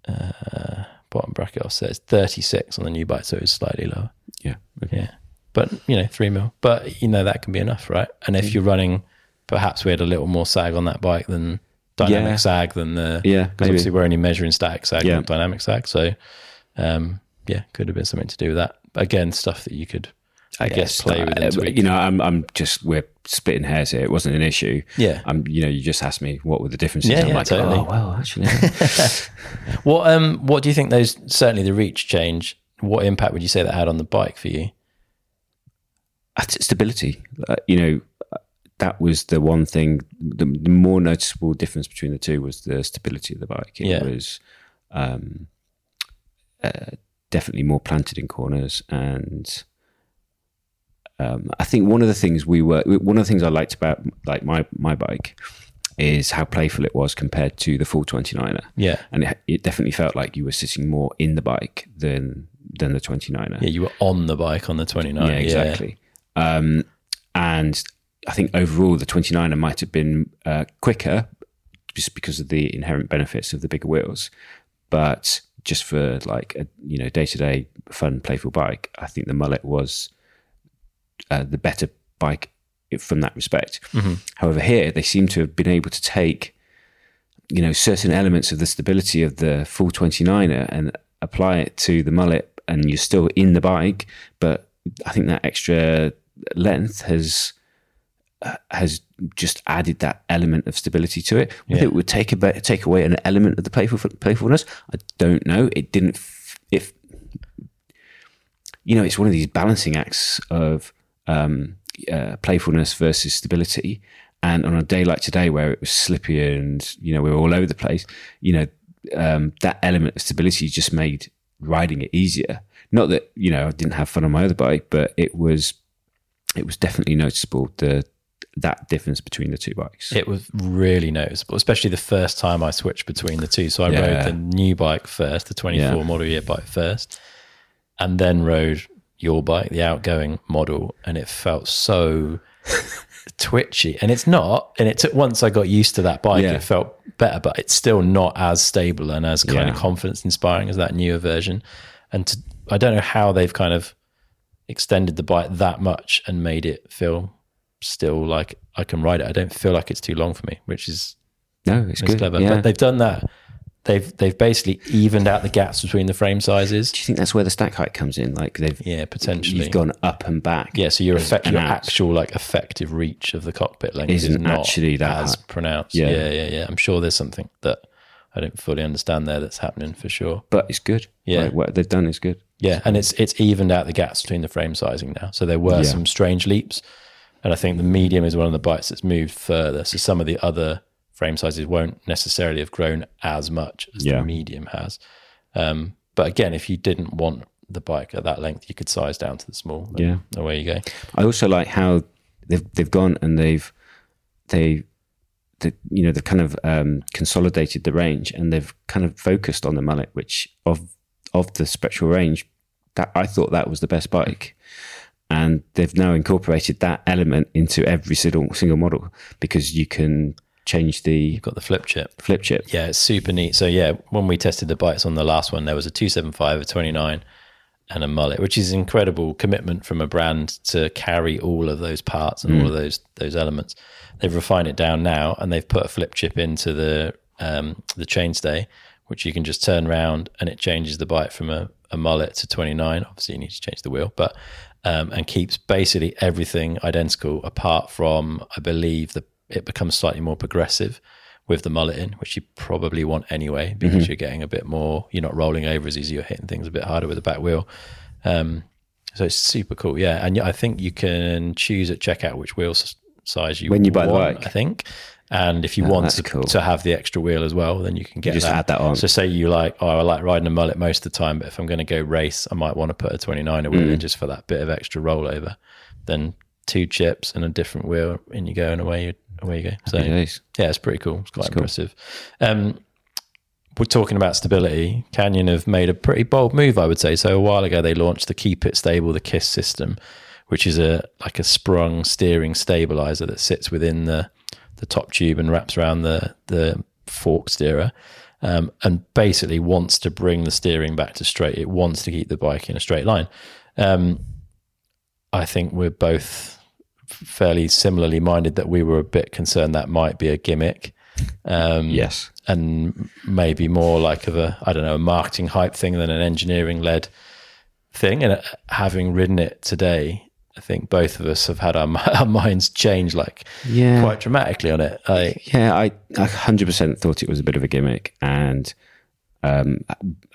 uh, bottom bracket offset is 36 on the new bike, so it's slightly lower. Yeah. Okay. Yeah, but you know, three mil. But you know that can be enough, right? And if you're running, perhaps we had a little more sag on that bike than dynamic Yeah. sag than the Yeah, because obviously we're only measuring static sag, Yeah. not dynamic sag. So, um, yeah, could have been something to do with that. But again, stuff that you could, I guess, play with. uh, and. You know, I'm I'm just we're splitting hairs here. It wasn't an issue. Yeah. I'm. You know, you just asked me what were the differences. Yeah, I'm yeah, like, totally. oh well, actually, What um, what do you think those certainly the reach change? What impact would you say that had on the bike for you? Stability. Uh, you know, uh, that was the one thing. The, the more noticeable difference between the two was the stability of the bike. It Yeah. was um, uh, definitely more planted in corners, and um, I think one of the things we were one of the things I liked about like my my bike is how playful it was compared to the full 29er. Yeah, And it, it definitely felt like you were sitting more in the bike than than the 29er. yeah, you were on the bike on the 29. Yeah, exactly. Um, and I think overall the 29er might have been uh, quicker just because of the inherent benefits of the bigger wheels. But just for like a you know day to day fun playful bike, I think the mullet was uh, the better bike from that respect. However, here they seem to have been able to take you know certain elements of the stability of the full 29er and apply it to the mullet and you're still in the bike but i think that extra length has uh, has just added that element of stability to it whether Yeah. it would take a take away an element of the playful playfulness i don't know it didn't f- if you know it's one of these balancing acts of um, uh, playfulness versus stability and on a day like today where it was slippy and you know we were all over the place you know um, that element of stability just made riding it easier not that you know i didn't have fun on my other bike but it was it was definitely noticeable the that difference between the two bikes It was really noticeable, especially the first time I switched between the two. So I Yeah. rode the new bike first, the 24 Yeah. model year bike first, and then rode your bike, the outgoing model, and it felt so twitchy. And it's not. And it took once I got used to that bike, Yeah. it felt better, but it's still not as stable and as kind of confidence inspiring as that newer version. And to, I don't know how they've kind of extended the bike that much and made it feel still like I can ride it. I don't feel like it's too long for me, which is no it's it's good clever. yeah. But they've done that. They've they've basically evened out the gaps between the frame sizes. do you think that's where the stack height comes in like they've Yeah, potentially. you've gone up and back yeah, so your effect, your actual like effective reach of the cockpit length is Isn't not actually that as pronounced. Yeah. Yeah. yeah, yeah, I'm sure there's something that I don't fully understand there that's happening for sure. but it's good Yeah. like, what they've done is good Yeah, and it's it's evened out the gaps between the frame sizing now. So there were Yeah. some strange leaps, and I think the medium is one of the bikes that's moved further. So some of the other frame sizes won't necessarily have grown as much as Yeah. the medium has. Um, but again, if you didn't want the bike at that length, you could size down to the small. Yeah. away you go. I also like how they've they've gone and they've they the you know they've kind of um, consolidated the range and they've kind of focused on the mullet, which of of the spectral range, that I thought that was the best bike. And they've now incorporated that element into every single single model because you can change the You've got the flip chip. flip chip. Yeah, it's super neat. So yeah, when we tested the bikes on the last one, there was a 275, a 29, and a mullet, which is incredible commitment from a brand to carry all of those parts and all of those those elements. They've refined it down now, and they've put a flip chip into the um, the chainstay, which you can just turn around and it changes the bike from a, a mullet to 29. Obviously, you need to change the wheel, but um, and keeps basically everything identical apart from I believe the it becomes slightly more progressive with the mullet in, which you probably want anyway because you're getting a bit more. You're not rolling over as easy. You're hitting things a bit harder with the back wheel. Um, so it's super cool, yeah. And I think you can choose at checkout which wheel size you When you buy the bike. I think. And if you want to, cool. to have the extra wheel as well, then you can get just add that on. So say you like, oh, I like riding a mullet most of the time, but if I'm going to go race, I might want to put a 29er wheel Mm. in just for that bit of extra rollover. Then two chips and a different wheel, and you go, and away you away you go. So yeah, it's pretty cool. It's quite impressive. Um, we're talking about stability. Canyon have made a pretty bold move, I would say. So a while ago, they launched the Keep It Stable, the KISS system, which is a like a sprung steering stabilizer that sits within the the top tube and wraps around the the fork steerer. Um, and basically wants to bring the steering back to straight. It wants to keep the bike in a straight line. Um, I think we're both fairly similarly minded that we were a bit concerned that might be a gimmick. Um, Yes. and maybe more like of a I don't know a marketing hype thing than an engineering led thing. And uh, having ridden it today, I think both of us have had our, our minds change like Yeah. quite dramatically on it. Like, Yeah, I I hundred percent thought it was a bit of a gimmick, and um,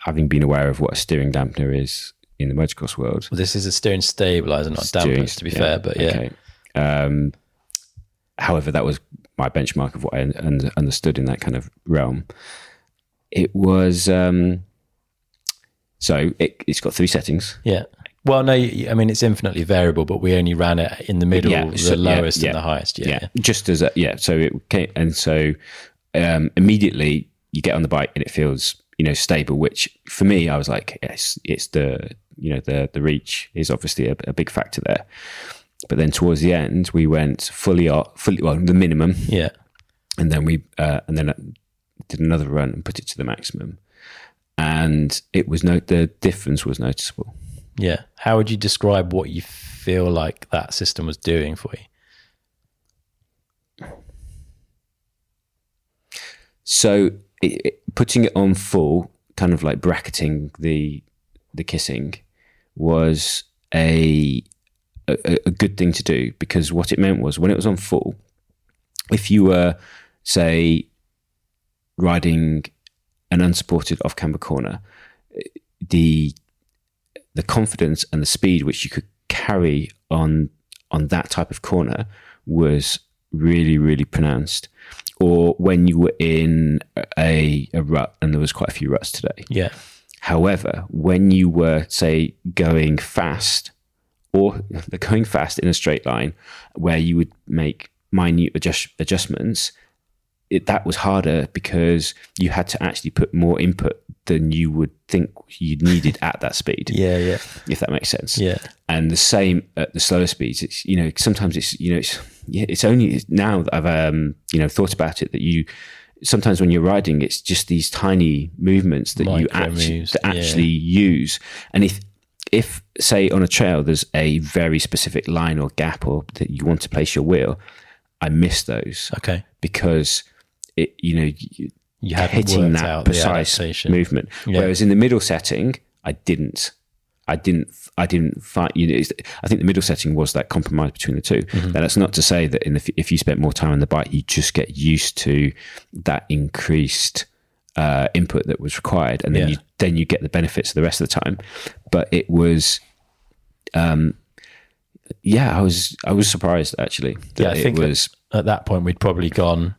having been aware of what a steering dampener is in the motocross world, this is a steering stabilizer, not steering- dampers, to be fair. But yeah, okay. Um, however, that was my benchmark of what I un- understood in that kind of realm. It was um, so it, it's got three settings. yeah. Well, no, you- I mean it's infinitely variable, but we only ran it in the middle, Yeah, the so- yeah, lowest yeah. and the highest. Yeah, yeah, just as a yeah. So it came, and so um, immediately you get on the bike and it feels you know stable. Which for me, I was like, yes, it's the you know the the reach is obviously a, a big factor there. But then towards the end, we went fully off, fully well the minimum, yeah. and then we uh, and then I did another run and put it to the maximum, and it was no the difference was noticeable. Yeah. How would you describe what you feel like that system was doing for you? So it, it- putting it on full, kind of like bracketing the the kissing, was a, a a good thing to do because what it meant was when it was on full, if you were say riding an unsupported off camber corner, the the confidence and the speed which you could carry on on that type of corner was really really pronounced or when you were in a, a rut and there was quite a few ruts today Yeah. however when you were say going fast or the going fast in a straight line where you would make minute adjust, adjustments it, that was harder because you had to actually put more input than you would think you needed at that speed Yeah. Yeah. if that makes sense Yeah. and the same at the slower speeds it's you know sometimes it's you know it's yeah it's only now that i've um you know thought about it that you sometimes when you're riding it's just these tiny movements that you actually moves, that yeah. actually use and if if say on a trail there's a very specific line or gap or that you want to place your wheel i miss those Okay. because it you know you, You hitting that precise movement. Yeah. Whereas in the middle setting, I didn't. I didn't. I didn't find. You know, I think the middle setting was that compromise between the 2 Mm-hmm. Now, that's not to say that in the, if you spent more time on the bike, you just get used to that increased uh, input that was required, and then Yeah. you then you get the benefits of the rest of the time. But it was. Um, yeah, I was I was surprised actually. Yeah, I think was At that point, we'd probably gone,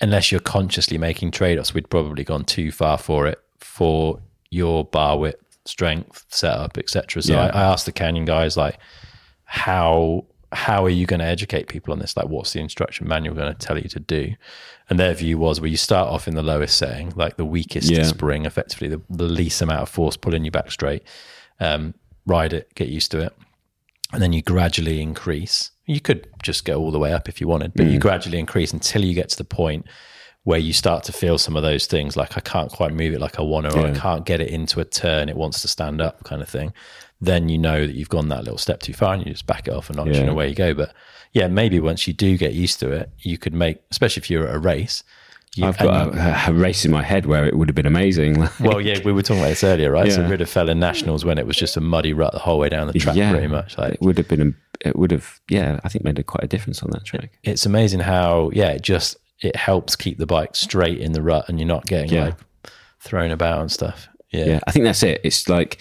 unless you're consciously making trade offs, we'd probably gone too far for it for your bar width, strength, setup, etc. So Yeah. I, I asked the Canyon guys, like, how how are you going to educate people on this? Like, what's the instruction manual going to tell you to do? And their view was, well, you start off in the lowest setting, like the weakest Yeah. spring, effectively the, the least amount of force pulling you back straight. um, ride it, get used to it, and then you gradually increase. You could just go all the way up if you wanted, but you gradually increase until you get to the point where you start to feel some of those things like I can't quite move it like I want to, or I can't get it into a turn, it wants to stand up kind of thing. Then you know that you've gone that little step too far and you just back it off a notch Yeah. and away you go. But yeah, maybe once you do get used to it, you could make, especially if you're at a race. You, I've got a, a race in my head where it would have been amazing. well, yeah, we were talking about this earlier, right? So Yeah. Ridder fell in nationals when it was just a muddy rut the whole way down the track, yeah, pretty much. Like it would have been. A, it would have. Yeah, I think made a, quite a difference on that track. it's amazing how, yeah, it just it helps keep the bike straight in the rut, and you're not getting Yeah. like thrown about and stuff. Yeah, Yeah, I think that's it. It's like,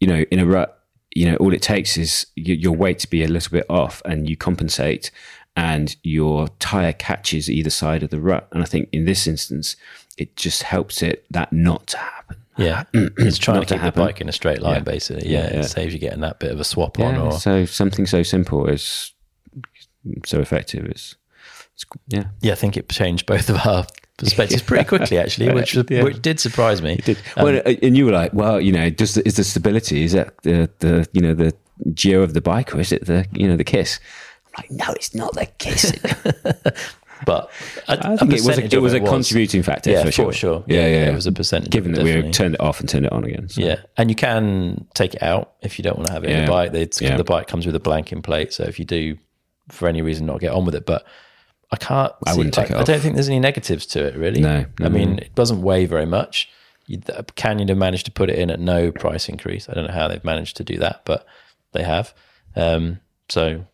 you know, in a rut, you know, all it takes is your weight to be a little bit off and you compensate and your tire catches either side of the rut. And I think in this instance, it just helps it that not to happen. yeah. it's trying to Not to keep the bike in a straight line, Yeah. basically. Yeah, Yeah, yeah. it saves you getting that bit of a swap on. Or so something so simple is so effective. Is it's, yeah. yeah, I think it changed both of our perspectives pretty quickly, actually, which Yeah. which did surprise me. did. Um, well, uh, and you were like, well, you know, does is the stability is that the the you know the geo of the bike or is it the you know the kiss? I'm like, no, it's not the kiss. But I think it was a, it was a contributing factor Yeah, for for sure. sure. Yeah, Yeah, yeah. it was a percentage Given it, that we turned it off and turned it on again. So. Yeah, and you can take it out if you don't want to have it in the bike. Yeah. The bike comes with a blanking plate, so if you do, for any reason, not get on with it, but I can't. I see- wouldn't take it I don't think there's any negatives to it, really. No, no, I mean, it doesn't weigh very much. You, Canyon have managed to put it in at no price increase. I don't know how they've managed to do that, but they have. Um, so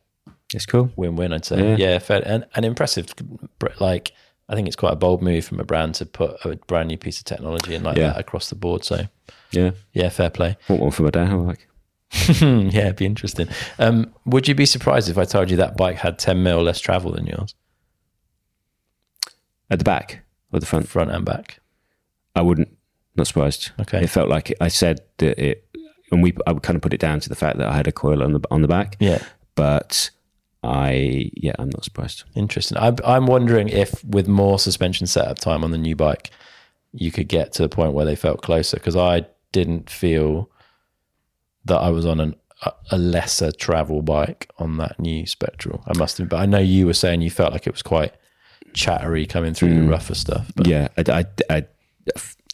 It's cool. win-win, I'd say. Yeah. Yeah, fair and, and impressive. Like I think it's quite a bold move from a brand to put a brand new piece of technology in like Yeah. that across the board. So Yeah. yeah, fair play. Want one for my dad? Like, yeah, it'd be interesting. Um, would you be surprised if I told you that bike had 10 mil less travel than yours, at the back or the front? front and back? I wouldn't. Not surprised. Okay. It felt like it, I said that it, and we I would kind of put it down to the fact that I had a coil on the on the back. Yeah, But I yeah, I'm not surprised. interesting. I'm, I'm wondering if with more suspension setup time on the new bike, you could get to the point where they felt closer because I didn't feel that I was on an, a, a lesser travel bike on that new Spectral. I must have, but I know you were saying you felt like it was quite chattery coming through the mm. rougher stuff. But Yeah, I, I, I-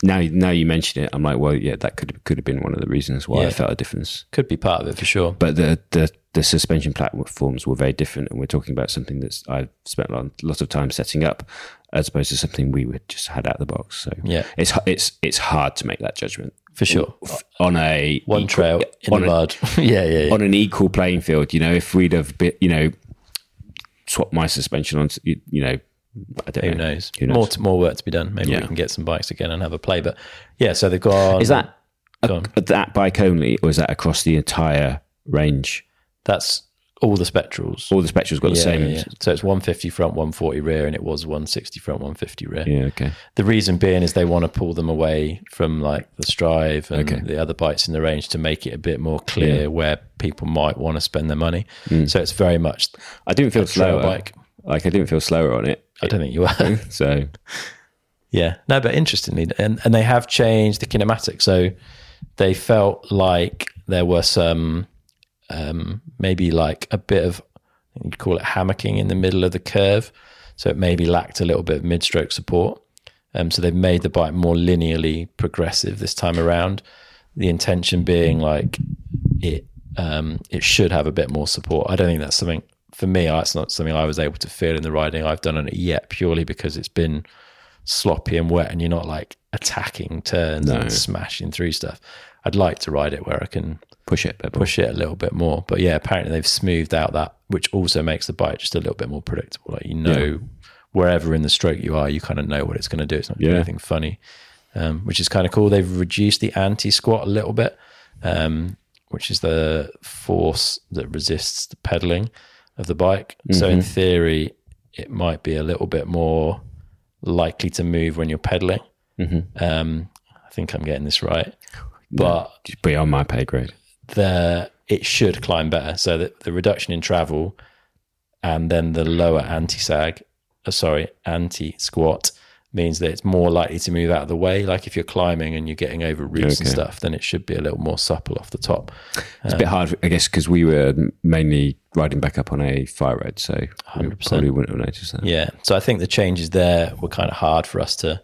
now now you mention it, I'm like, well, yeah, that could could have been one of the reasons why I felt a difference. could be part of it for sure. But the the the suspension platforms were very different, and we're talking about something that's I've spent a lot, of time setting up, as opposed to something we would just had out of the box. So Yeah. it's it's it's hard to make that judgment For sure. on a One equal- trail in on the a- mud. yeah, yeah, yeah. on an equal playing field. You know, if we'd have been, you know, swapped my suspension on, you know, Who know. knows? Who knows? More to, more work to be done. Maybe Yeah. we can get some bikes again and have a play. But yeah, so they've gone. Is that a, that bike only, or is that across the entire range? That's all the spectrals. All the spectrals got the same. yeah, yeah. So it's 150 front, 140 rear, and it was 160 front, 150 rear. Yeah, okay. The reason being is they want to pull them away from like the Strive and Okay. the other bikes in the range to make it a bit more clear where people might want to spend their money. Mm. So it's very much. I didn't feel slower. bike. Like I didn't feel slower on it. I don't think you were. So Yeah, no, but interestingly, and and they have changed the kinematic. So they felt like there were some, um, maybe like a bit of, you'd call it hammocking in the middle of the curve. So it maybe lacked a little bit of mid-stroke support. Um, so they've made the bike more linearly progressive this time around. The intention being like it, um, it should have a bit more support. I don't think that's something for me. That's not something I was able to feel in the riding I've done on it yet, purely because it's been sloppy and wet and you're not like attacking turns and smashing through stuff. I'd like to ride it where I can push it. a bit more. push it a little bit more. But yeah, apparently they've smoothed out that, which also makes the bike just a little bit more predictable. Like you know, wherever in the stroke you are, you kind of know what it's going to do. It's not doing Yeah. anything funny, um, which is kind of cool. They've reduced the anti squat a little bit, um, which is the force that resists the pedaling of the bike. So in theory, it might be a little bit more likely to move when you're pedaling. Um, I think I'm getting this right, but beyond my pay grade. the it should climb better. So that the reduction in travel and then the lower anti sag, uh, sorry, anti squat means that it's more likely to move out of the way. Like if you're climbing and you're getting over roots and stuff, then it should be a little more supple off the top. It's a bit hard, I guess, because we were mainly riding back up on a fire road, so 100%. probably wouldn't have noticed that. Yeah. So I think the changes there were kind of hard for us to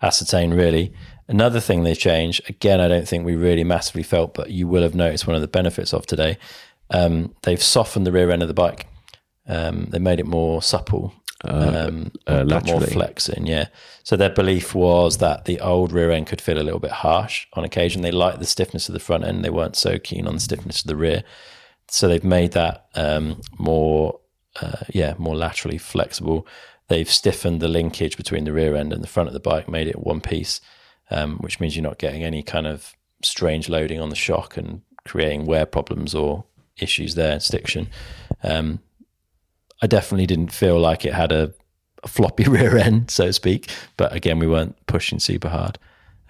ascertain, really. Another thing they changed, again, I don't think we really massively felt, but you will have noticed one of the benefits of today. Um, they've softened the rear end of the bike. Um, they made it more supple, um, uh, got more laterally. flexing. Yeah. So their belief was that the old rear end could feel a little bit harsh on occasion. They liked the stiffness of the front end. They weren't so keen on the stiffness of the rear. So they've made that um, more, uh, yeah, more laterally flexible. They've stiffened the linkage between the rear end and the front of the bike, made it one piece, um, which means you're not getting any kind of strange loading on the shock and creating wear problems or issues there, stiction. Um, I definitely didn't feel like it had a, a floppy rear end, so to speak. But again, we weren't pushing super hard.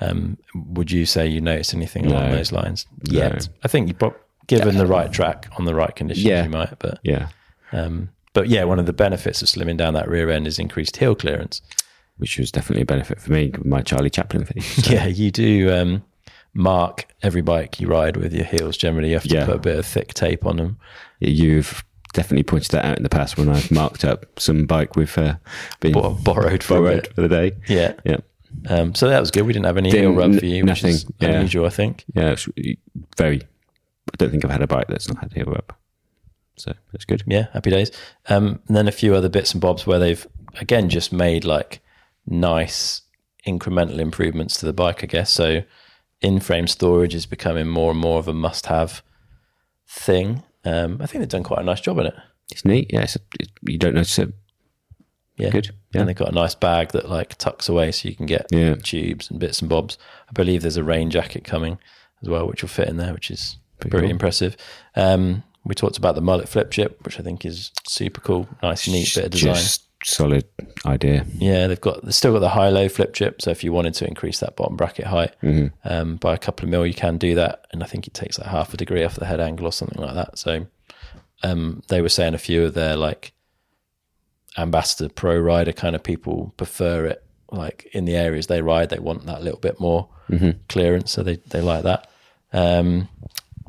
Um, would you say you noticed anything along those lines No. I think you prob- given the right track on the right conditions, Yeah. you might. But Yeah, um, but yeah, one of the benefits of slimming down that rear end is increased heel clearance. which was definitely a benefit for me with my Charlie Chaplin thing. So, Yeah, you do um, mark every bike you ride with your heels. Generally, you have to Yeah. put a bit of thick tape on them. You've definitely pointed that out in the past when I've marked up some bike with uh, being Bor- borrowed for borrowed for the day. Yeah. Yeah, Um, so that was good. We didn't have any heel Didn't- rub for you, which is yeah. unusual, I think. yeah, it's very. I don't think I've had a bike that's not had heel rub, so that's good. Yeah, happy days. Um, and then a few other bits and bobs where they've again just made like nice incremental improvements to the bike, I guess. So in-frame storage is becoming more and more of a must-have thing. Um, I think they've done quite a nice job in it. It's neat. Yeah, it's, it, you don't notice it. Yeah, Good. Yeah. And they've got a nice bag that like tucks away, so you can get Yeah. tubes and bits and bobs. I believe there's a rain jacket coming as well, which will fit in there, which is pretty, cool. impressive. Um, we talked about the mullet flip chip, which I think is super cool, nice, neat bit of design. Just solid idea. Yeah, they've got they've still got the high low flip chip. So if you wanted to increase that bottom bracket height um, by a couple of mil, you can do that. And I think it takes like half a degree off the head angle or something like that. So um, they were saying a few of their like ambassador pro rider kind of people prefer it. Like in the areas they ride, they want that little bit more clearance, so they they like that. Um,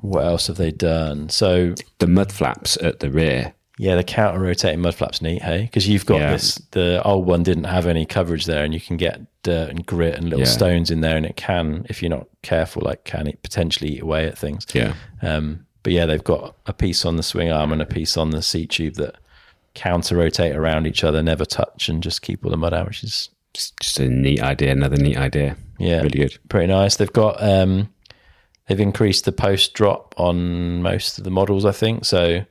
what else have they done? So The mud flaps at the rear. Yeah, the counter rotating mud flaps neat, hey? Because you've got Yeah. this. The old one didn't have any coverage there, and you can get dirt and grit and little Yeah. stones in there, and it can, if you're not careful, like can it potentially eat away at things. Yeah, Um, but yeah, they've got a piece on the swing arm and a piece on the seat tube that counter rotate around each other, never touch, and just keep all the mud out, which is just a neat idea. Another neat idea. yeah, really good. pretty nice. They've got um, they've increased the post drop on most of the models, I think. So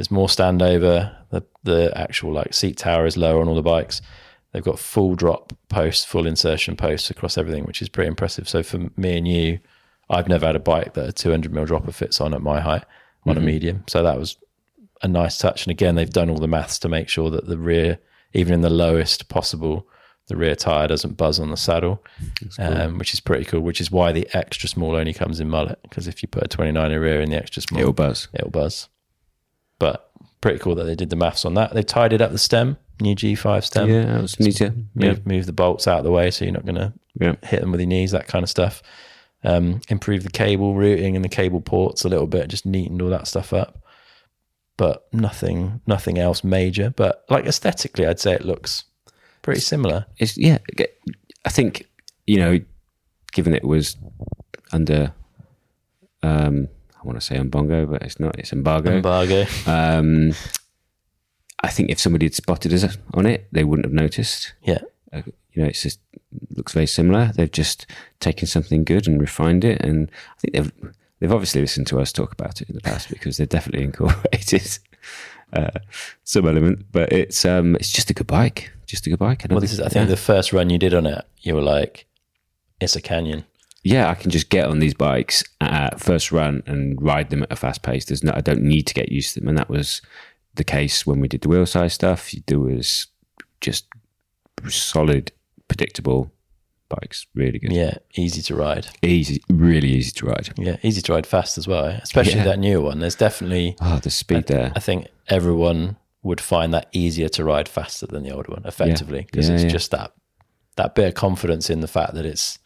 there's more standover. The the actual like seat tower is lower on all the bikes. They've got full drop posts, full insertion posts across everything, which is pretty impressive. So for me and you, I've never had a bike that a 200 mil dropper fits on at my height on a medium. So that was a nice touch. And again, they've done all the maths to make sure that the rear, even in the lowest possible, the rear tire doesn't buzz on the saddle, um, which is pretty cool. Which is why the extra small only comes in mullet because if you put a 29 in rear in the extra small, It'll buzz. it'll buzz. But pretty cool that they did the maths on that. They tidied up the stem, new G5 stem. yeah, that was neater. Yeah, Move, move the bolts out of the way so you're not going to yeah. hit them with your knees, that kind of stuff. Um, improve the cable routing and the cable ports a little bit, just neatened all that stuff up. But nothing, nothing else major. But like aesthetically, I'd say it looks pretty similar. It's yeah. I think you know, given it was under, um, I want to say Bongo, but it's not. It's embargo. Embargo. um, I think if somebody had spotted us on it, they wouldn't have noticed. Yeah. Uh, you know, it's just looks very similar. They've just taken something good and refined it, and I think they've they've obviously listened to us talk about it in the past because they've definitely incorporated uh, some element. But it's um, it's just a good bike, just a good bike. I Well, this is, I think the first run you did on it, you were like, it's a canyon. Yeah, I can just get on these bikes at first run and ride them at a fast pace. There's no, I don't need to get used to them, and that was the case when we did the wheel size stuff. There was just solid, predictable bikes, really good, Yeah. Easy to ride. easy, really easy to ride. Yeah. Easy to ride fast as well, eh? especially Yeah. that newer one. There's definitely, Oh, the speed there. I think everyone would find that easier to ride faster than the older one, effectively, because Yeah, it's yeah. just that that bit of confidence in the fact that it's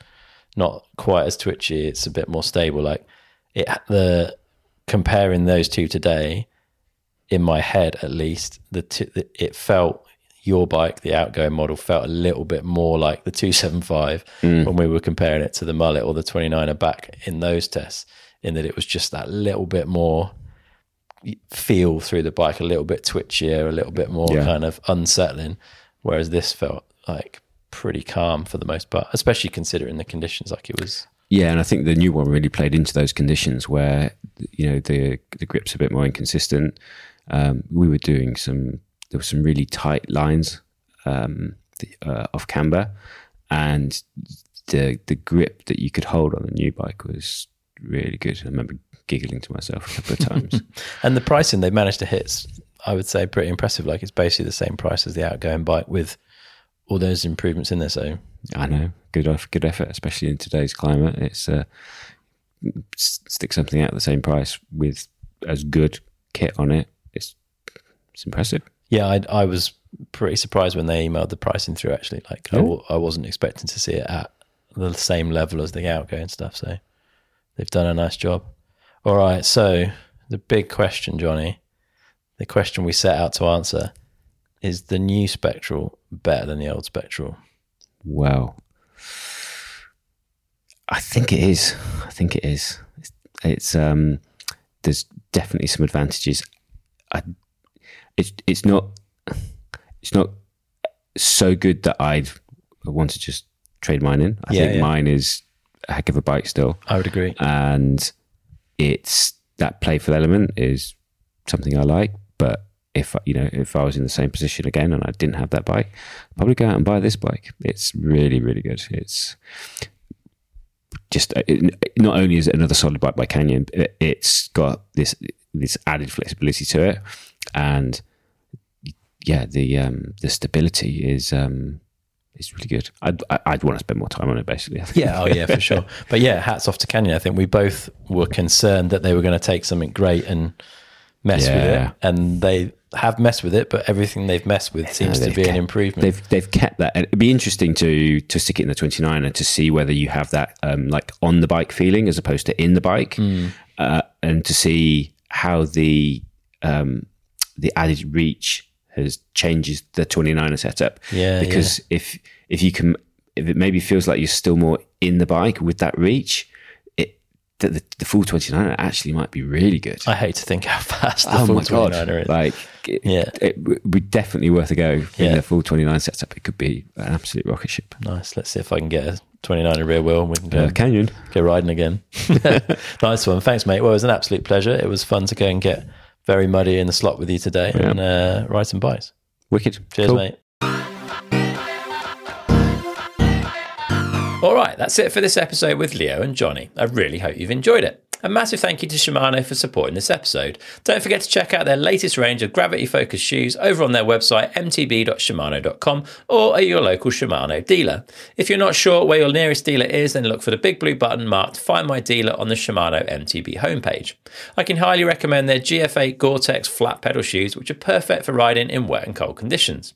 not quite as twitchy. It's a bit more stable. Like it, the comparing those two today, in my head at least, the, t- the it felt your bike, the outgoing model, felt a little bit more like the 275 Mm. when we were comparing it to the mullet or the 29er back in those tests. In that it was just that little bit more feel through the bike, a little bit twitchier, a little bit more Yeah. kind of unsettling. Whereas this felt like pretty calm for the most part, especially considering the conditions. Like it was, Yeah, and I think the new one really played into those conditions where you know the the grip's a bit more inconsistent. Um, we were doing some there were some really tight lines um, the- uh, off camber, and the the grip that you could hold on the new bike was really good. I remember giggling to myself a couple of times. and the pricing they managed to hit, I would say, pretty impressive. Like it's basically the same price as the outgoing bike with all those improvements in there. So I know, good eff- good effort, especially in today's climate. It's uh, stick something out at the same price with as good kit on it. It's it's impressive. yeah, I, I was pretty surprised when they emailed the pricing through. Actually, like I Yeah. w- I wasn't expecting to see it at the same level as the outgoing stuff. So they've done a nice job. All right, so the big question, Jonny, the question we set out to answer is: the new Spectral better than the old Spectral? Well, I think it is. I think it is. It's, it's um, there's definitely some advantages. I, it's it's not it's not so good that I'd want to just trade mine in. I Yeah, think yeah. mine is a heck of a bike still. I would agree. and it's that playful element is something I like. But if you know, if I was in the same position again and I didn't have that bike, I'd probably go out and buy this bike. It's really, really good. It's just it, not only is it another solid bike by Canyon, it, it's got this this added flexibility to it, and yeah, the um, the stability is um, is really good. I'd I'd want to spend more time on it, basically. Yeah, oh yeah, for sure. But yeah, hats off to Canyon. I think we both were concerned that they were going to take something great and mess with it, and they have messed with it. But everything they've messed with seems to they've be an improvement. They've they've kept that. It'd be interesting to to stick it in the 29 and to see whether you have that um, like on the bike feeling as opposed to in the bike, Hmm. uh, and to see how the um, the added reach has changes the 29er setup. Yeah, because if if you can, if it maybe feels like you're still more in the bike with that reach, it the, the, full 29er actually might be really good. I hate to think how fast the oh full my god! 29er is. Like, it, Yeah. it would be definitely worth a go in Yeah. the full 29 setup. It could be an absolute rocket ship. nice. Let's see if I can get a 29er rear wheel and we can go Uh, Canyon. go riding again. nice one. Thanks, mate. Well, it was an absolute pleasure. It was fun to go and get very muddy in the slot with you today Yeah. and uh, ride some bikes. Wicked. Cheers, Cool. mate. All right, that's it for this episode with Leo and Jonny. I really hope you've enjoyed it. A massive thank you to Shimano for supporting this episode. Don't forget to check out their latest range of gravity focused shoes over on their website mtb.shimano.com or at your local Shimano dealer. If you're not sure where your nearest dealer is, then look for the big blue button marked Find My Dealer on the Shimano MTB homepage. I can highly recommend their GF8 Gore-Tex flat pedal shoes, which are perfect for riding in wet and cold conditions.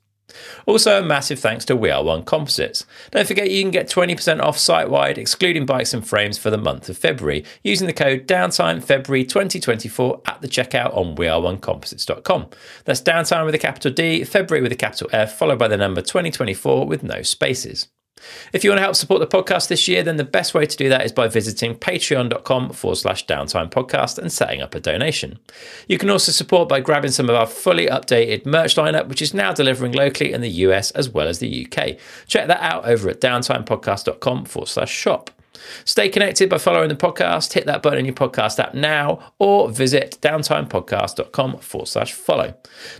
Also, a massive thanks to We Are One Composites. Don't forget you can get 20% off site wide, excluding bikes and frames, for the month of February using the code Downtime February 2024 at the checkout on weareonecomposites.com. That's Downtime with a capital D, February with a capital F, followed by the number 2024 with no spaces. If you want to help support the podcast this year, then the best way to do that is by visiting patreon.com forward slash downtime podcast and setting up a donation. You can also support by grabbing some of our fully updated merch lineup, which is now delivering locally in the US as well as the UK. Check that out over at downtimepodcast.com forward slash shop. Stay connected by following the podcast. Hit that button in your podcast app now or visit downtimepodcast.com forward slash follow.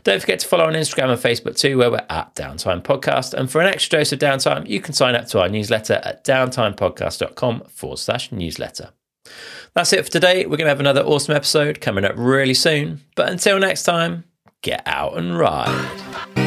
Don't forget to follow on Instagram and Facebook too, where we're at Downtime Podcast. And for an extra dose of downtime, you can sign up to our newsletter at downtimepodcast.com forward slash newsletter. That's it for today. We're going to have another awesome episode coming up really soon. But until next time, get out and ride.